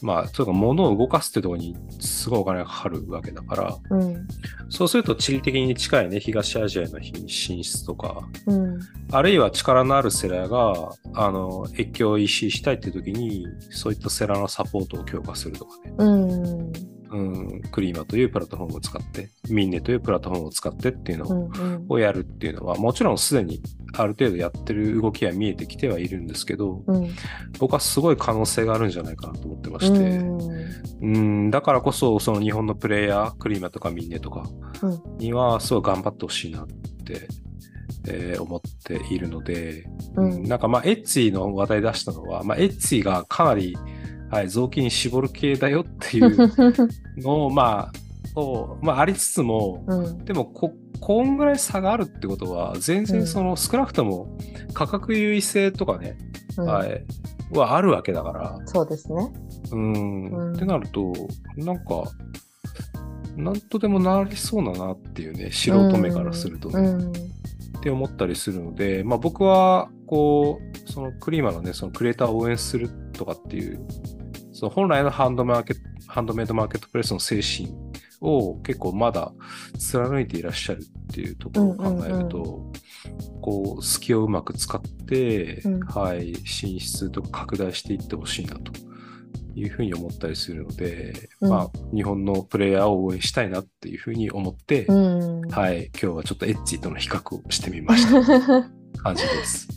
[SPEAKER 2] まあ、というか物を動かすってところにすごいお金がかかるわけだから、
[SPEAKER 1] うん。
[SPEAKER 2] そうすると地理的に近いね、東アジアへの進出とか、
[SPEAKER 1] うん。
[SPEAKER 2] あるいは力のあるセラーが、あの、越境 EC したいっていう時に、そういったセラーのサポートを強化するとかね。
[SPEAKER 1] うん。
[SPEAKER 2] うん、クリーマというプラットフォームを使って、ミンネというプラットフォームを使ってっていうの
[SPEAKER 1] う
[SPEAKER 2] を,、やるっていうのは、もちろんすでにある程度やってる動きは見えてきてはいるんですけど、
[SPEAKER 1] うん。
[SPEAKER 2] 僕はすごい可能性があるんじゃないかなと思ってまし
[SPEAKER 1] う
[SPEAKER 2] て、
[SPEAKER 1] ん。
[SPEAKER 2] うん、だからこそ、その日本のプレイヤー、クリーマとかミンネとか
[SPEAKER 1] うん
[SPEAKER 2] には、すごい頑張ってほしいなって、えー思っているので、
[SPEAKER 1] うん
[SPEAKER 2] なんかまあ、エッツィの話題出したのは、まあ、エッツィがかなり、はい、雑巾絞る系だよっていう のを、まあ、そうまあ、ありつつも、
[SPEAKER 1] うん。
[SPEAKER 2] でもこ、こんぐらい差があるってことは、全然その、少なくとも価格優位性とかね、
[SPEAKER 1] うん。
[SPEAKER 2] はい、はあるわけだから、
[SPEAKER 1] そうですね。
[SPEAKER 2] うん、
[SPEAKER 1] うん。
[SPEAKER 2] ってなると、なんか、なんとでもなりそうだなっていうね、素人目からするとね、
[SPEAKER 1] うん。
[SPEAKER 2] って思ったりするので、まあ僕は、こう、そのクリーマのね、そのクリエイターを応援するとかっていう、その本来のハンドマーケット、ハンドメイドマーケットプレスの精神を結構まだ貫いていらっしゃるっていうところを考えると、こう、隙をうまく使って、
[SPEAKER 1] うん
[SPEAKER 2] はい、進出とか拡大していってほしいなというふうに思ったりするので、
[SPEAKER 1] うん
[SPEAKER 2] まあ、日本のプレイヤーを応援したいなっていうふうに思って、
[SPEAKER 1] うん。
[SPEAKER 2] はい、今日はちょっとエッジとの比較をしてみました 感じです。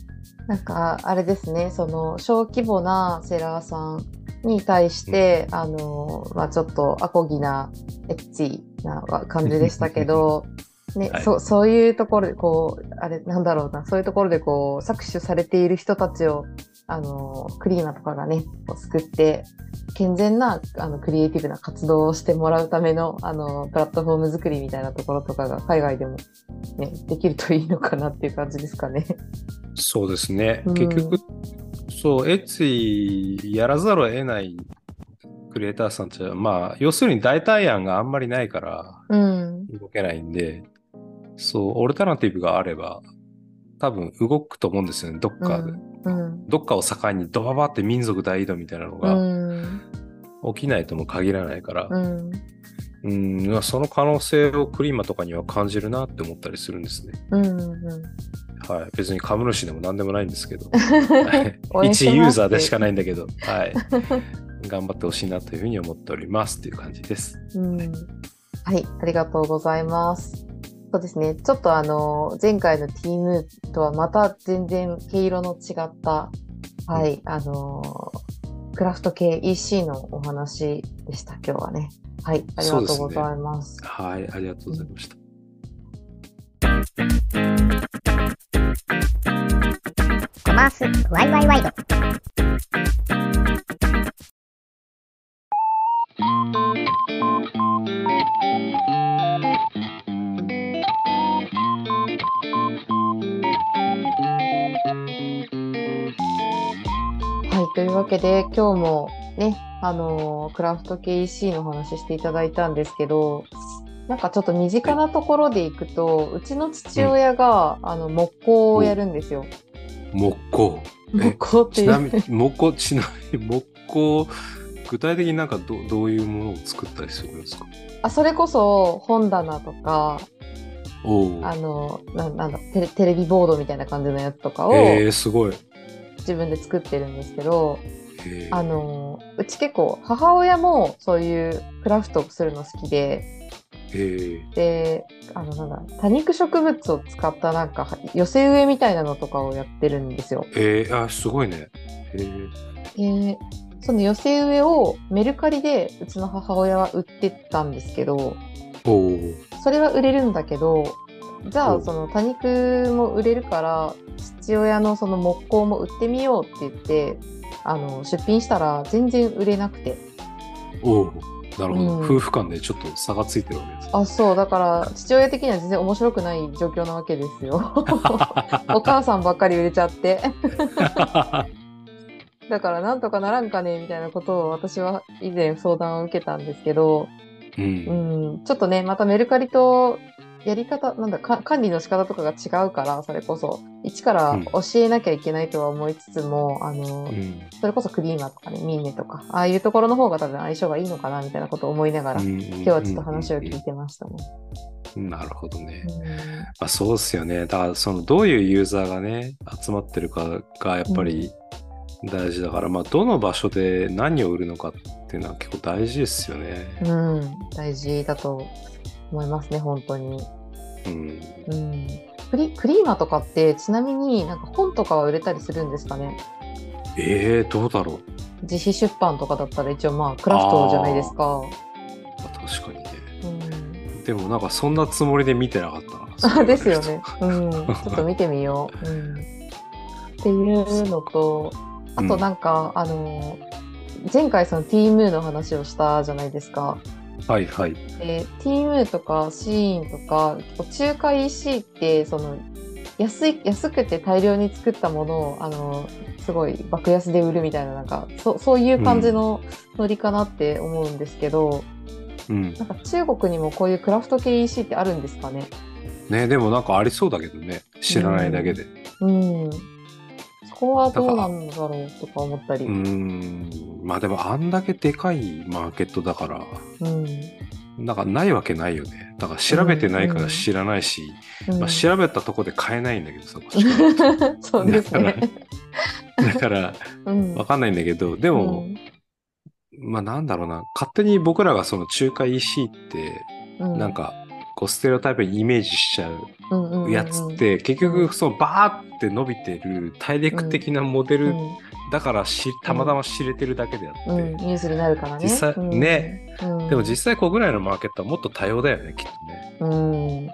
[SPEAKER 1] なんかあれですね、その小規模なセラーさんに対して、あのまあちょっとアコギなエッチな感じでしたけど、ね、
[SPEAKER 2] はい
[SPEAKER 1] そそういうところでこうあれなんだろうな、そういうところでこう搾取されている人たちをあのクリーナとかがね、救って健全なあのクリエイティブな活動をしてもらうためのあのプラットフォーム作りみたいなところとかが海外でも、ね、できるといいのかなっていう感じですかね。
[SPEAKER 2] そうですね。
[SPEAKER 1] うん
[SPEAKER 2] 結局、そう、エッジやらざるを得ないクリエイターさんたちは、まあ、要するに代替案があんまりないから
[SPEAKER 1] うん。
[SPEAKER 2] 動けないんで、そう、オルタナティブがあれば、多分動くと思うんですよね、どっかで。
[SPEAKER 1] うん。
[SPEAKER 2] どっかを境にドババって民族大移動みたいなの
[SPEAKER 1] う
[SPEAKER 2] が
[SPEAKER 1] ん。
[SPEAKER 2] 起きないとも限らないから、
[SPEAKER 1] うん。
[SPEAKER 2] うん、まあその可能性をクリーマとかには感じるなって思ったりするんですね。
[SPEAKER 1] うんうん
[SPEAKER 2] はい。別に株主でも何でもないんですけど。
[SPEAKER 1] 応援してます
[SPEAKER 2] 一ユーザーでしかないんだけど、はい。頑張ってほしいなというふうに思っておりますっていう感じです。
[SPEAKER 1] うんはい、ありがとうございます。そうですね、ちょっとあの、前回の T ムーとはまた全然毛色の違った、はい、あの、クラフト系 EC のお話でした、今日はね。はい、ありがとうございます。
[SPEAKER 2] はい。ありがとうございました。
[SPEAKER 3] コマースワイワイワイド。
[SPEAKER 1] はい、というわけで今日もね、あのクラフト系 EC の話していただいたんですけど、なんかちょっと身近なところでいくと、うちの父親が、あの木工をやるんですよ。
[SPEAKER 2] 木工。え
[SPEAKER 1] 木工っていう。
[SPEAKER 2] ちなみに、木工、ちなみに木工、具体的になんかどどういうものを作ったりするんですか？
[SPEAKER 1] あそれこそ本棚とか。あの、ななんだテレ、テレビボードみたいな感じのやつとかを
[SPEAKER 2] えー、すごい。
[SPEAKER 1] 自分で作ってるんですけど、
[SPEAKER 2] えー
[SPEAKER 1] あの、うち結構母親もそういうクラフトをするの好きで、
[SPEAKER 2] えー
[SPEAKER 1] で、あの、なんだ、多肉植物を使ったなんか寄せ植えみたいなのとかをやってるんですよ。
[SPEAKER 2] えー、あ、すごいね。えー、
[SPEAKER 1] で、その寄せ植えをメルカリでうちの母親は売ってたんですけど。それは売れるんだけど、じゃあその多肉も売れるから父親のその木工も売ってみようって言ってあの出品したら全然売れなくて
[SPEAKER 2] なるほど、
[SPEAKER 1] うん。
[SPEAKER 2] 夫婦間でちょっと差がついてるわけです。
[SPEAKER 1] あそう。だから父親的には全然面白くない状況なわけですよ。お母さんばっかり売れちゃって。だからなんとかならんかねみたいなことを私は以前相談を受けたんですけど、
[SPEAKER 2] うん。
[SPEAKER 1] うん、ちょっとね、またメルカリとやり方、なんだ、か管理の仕方とかが違うから、それこそ、一から教えなきゃいけないとは思いつつも、あの、
[SPEAKER 2] うん
[SPEAKER 1] それこそクリーマーとかね、ミーネとか、ああいうところの方が多分相性がいいのかな、みたいなことを思いながら、今
[SPEAKER 2] 今
[SPEAKER 1] 日はちょっと話を聞いてましたね。
[SPEAKER 2] なるほどね。
[SPEAKER 1] うん
[SPEAKER 2] まあ、そうですよね。だから、その、どういうユーザーがね、集まってるかがやっぱり大事だから、まあ、どの場所で何を売るのかっていうのは結構大事ですよね。
[SPEAKER 1] うん、大事だと思いますね、本当に。
[SPEAKER 2] うん。
[SPEAKER 1] うん。クリクリーマーとかって、ちなみになんか本とかは売れたりするんですかね？
[SPEAKER 2] ええどうだろう。
[SPEAKER 1] 自費出版とかだったら一応まあクラフトじゃないですか。
[SPEAKER 2] まあ、確かにね。
[SPEAKER 1] うん
[SPEAKER 2] でもなんかそんなつもりで見てなかったな。
[SPEAKER 1] あですよね。うん。ちょっと見てみよう。うん。っていうのと、あとなんか、あの、前回その T ムーの話をしたじゃないですか。
[SPEAKER 2] はいはい。
[SPEAKER 1] で、T ムーとかシーンとか、結構仲介 EC って、その、安い、安くて大量に作ったものを、あの、すごい爆安で売るみたいな、なんか、そそういう感じのノリかなって思うんですけど、
[SPEAKER 2] うん。
[SPEAKER 1] なんか中国にもこういうクラフト系 EC ってあるんですかね？
[SPEAKER 2] ね、でもなんかありそうだけどね。知らないだけで。
[SPEAKER 1] うん。そこはどうなんだろうとか思ったり。
[SPEAKER 2] うーん。まあでもあんだけでかいマーケットだから、
[SPEAKER 1] うん。
[SPEAKER 2] なんかないわけないよね。だから調べてないから知らないし、
[SPEAKER 1] うん
[SPEAKER 2] まあ、調べたとこで買えないんだけどさ、こっちから
[SPEAKER 1] そうですね。
[SPEAKER 2] だから、
[SPEAKER 1] うん。
[SPEAKER 2] わかんないんだけど、でも、まあなんだろうな、勝手に僕らがその仲介 EC って、
[SPEAKER 1] うん、
[SPEAKER 2] なんか、こうステレオタイプにイメージしちゃうやつって、結局そのバーって伸びてる大陸的なモデル
[SPEAKER 1] うん、
[SPEAKER 2] だからし、たまたま知れてるだけであって、
[SPEAKER 1] うん、ニュースになるからね。
[SPEAKER 2] 実際
[SPEAKER 1] うん
[SPEAKER 2] ね、
[SPEAKER 1] うん、
[SPEAKER 2] でも実際国内のマーケットはもっと多様だよね、きっとね。
[SPEAKER 1] うん。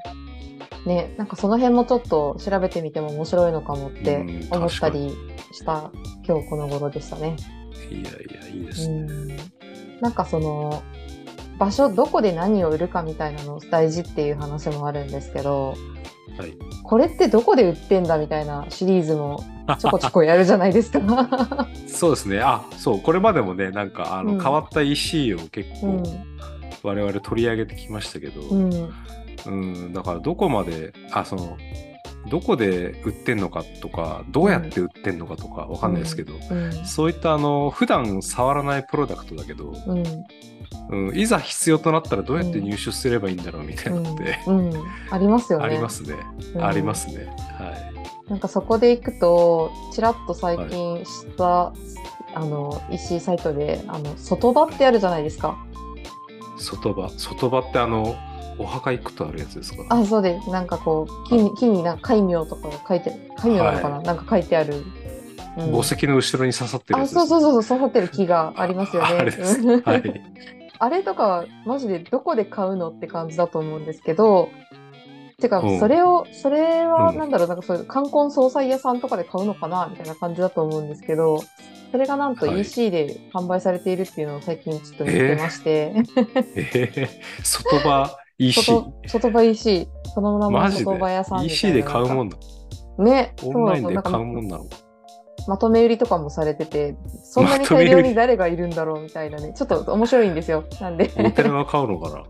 [SPEAKER 1] ね、なんかその辺もちょっと調べてみても面白いのかもって
[SPEAKER 2] うん
[SPEAKER 1] 思ったりした今日この頃でしたね。
[SPEAKER 2] いやいや、いいで
[SPEAKER 1] う
[SPEAKER 2] すね。
[SPEAKER 1] ん。なんかその、場所どこで何を売るかみたいなの大事っていう話もあるんですけど、
[SPEAKER 2] はい。
[SPEAKER 1] これってどこで売ってんだみたいなシリーズも ちょこちょこやるじゃないですか。
[SPEAKER 2] そうですね。あ、そう、これまでもね、なんか、あの、
[SPEAKER 1] うん。
[SPEAKER 2] 変わった EC を結
[SPEAKER 1] うん。
[SPEAKER 2] 構、我々取り上げてきましたけど、
[SPEAKER 1] うん。
[SPEAKER 2] うん、だからどこまで、あ、その、どこで売ってんのかとか、どうやって売ってんのかとかわかんないですけど、
[SPEAKER 1] うん。
[SPEAKER 2] そういったあの、普段触らないプロダクトだけど、
[SPEAKER 1] うん
[SPEAKER 2] うん、いざ必要となったらどうやって入手すればいいんだろうみたいなのって、
[SPEAKER 1] うんうんありますよね。
[SPEAKER 2] ありますね。
[SPEAKER 1] うん
[SPEAKER 2] ありますね。はい。
[SPEAKER 1] なんかそこで行くと、ちらっと最近知った、あの、EC サイトで、あの、外場ってあるじゃないですか。
[SPEAKER 2] 外場。外場ってあの、お墓行くとあるやつですか？
[SPEAKER 1] あ、そうです。なんかこう、木に、木になんか戒名とかが書いて、戒名なのかな、
[SPEAKER 2] はい
[SPEAKER 1] なんか書いてある。うん
[SPEAKER 2] 墓石の後ろに刺さってるや
[SPEAKER 1] あ、そうそうそう、そう、刺さってる木がありますよね。
[SPEAKER 2] はい。
[SPEAKER 1] あれとかはマジでどこで買うのって感じだと思うんですけど、てか
[SPEAKER 2] う、ん
[SPEAKER 1] それを、それは
[SPEAKER 2] うん
[SPEAKER 1] なんだろう、なんかそういう冠婚葬祭屋さんとかで買うのかなみたいな感じだと思うんですけど、それがなんと
[SPEAKER 2] はい
[SPEAKER 1] EC で販売されているっていうのを最近ちょっと見てまして、
[SPEAKER 2] えー、外場 EC。
[SPEAKER 1] 外外場 EC、その名も
[SPEAKER 2] マジ
[SPEAKER 1] 外場屋さん
[SPEAKER 2] で
[SPEAKER 1] みたい
[SPEAKER 2] ?EC
[SPEAKER 1] な。
[SPEAKER 2] で？買うもん
[SPEAKER 1] ん
[SPEAKER 2] だ。
[SPEAKER 1] ね、
[SPEAKER 2] オンラインで買うも
[SPEAKER 1] ん
[SPEAKER 2] なのか。
[SPEAKER 1] まとめ売りとかもされてて、そんなに大量に誰がいるんだろうみたいなね、ちょっと面白いんですよ。なんで。
[SPEAKER 2] 大寺が買うのかな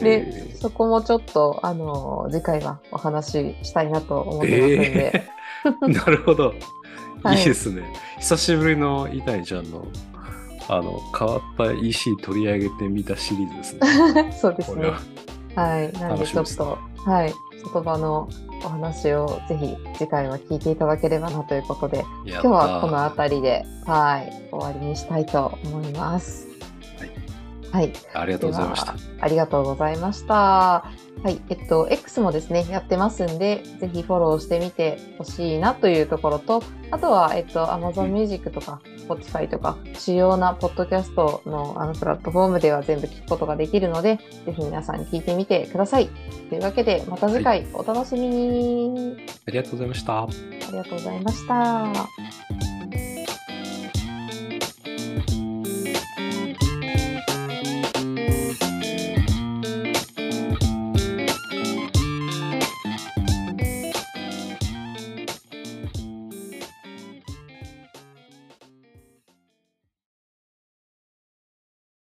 [SPEAKER 1] で、
[SPEAKER 2] え
[SPEAKER 1] そこもちょっと、あの、次回はお話ししたいなと思ってますんで。
[SPEAKER 2] ー なるほど。
[SPEAKER 1] はい
[SPEAKER 2] いいですね。久しぶりの伊谷ちゃんの、あの、変わった EC 取り上げてみたシリーズですね。
[SPEAKER 1] そうですね
[SPEAKER 2] は。。
[SPEAKER 1] はい。なんでちょっと、はい。外場のお話をぜひ次回は聞いていただければなということで、
[SPEAKER 2] 今
[SPEAKER 1] 今日はこの辺りで、はい、終わりにしたいと思います。
[SPEAKER 2] はい。ありがとうございました。
[SPEAKER 1] ありがとうございました。はい。えっと、X もですね、やってますんで、ぜひフォローしてみてほしいなというところと、あとは、えっと、Amazon Music とか、Spotify とか、主要なポッドキャストのあのプラットフォームでは全部聞くことができるので、ぜひ皆さん聞いてみてください。というわけで、また次回お楽しみに、はい、
[SPEAKER 2] ありがとうございました。
[SPEAKER 1] ありがとうございました。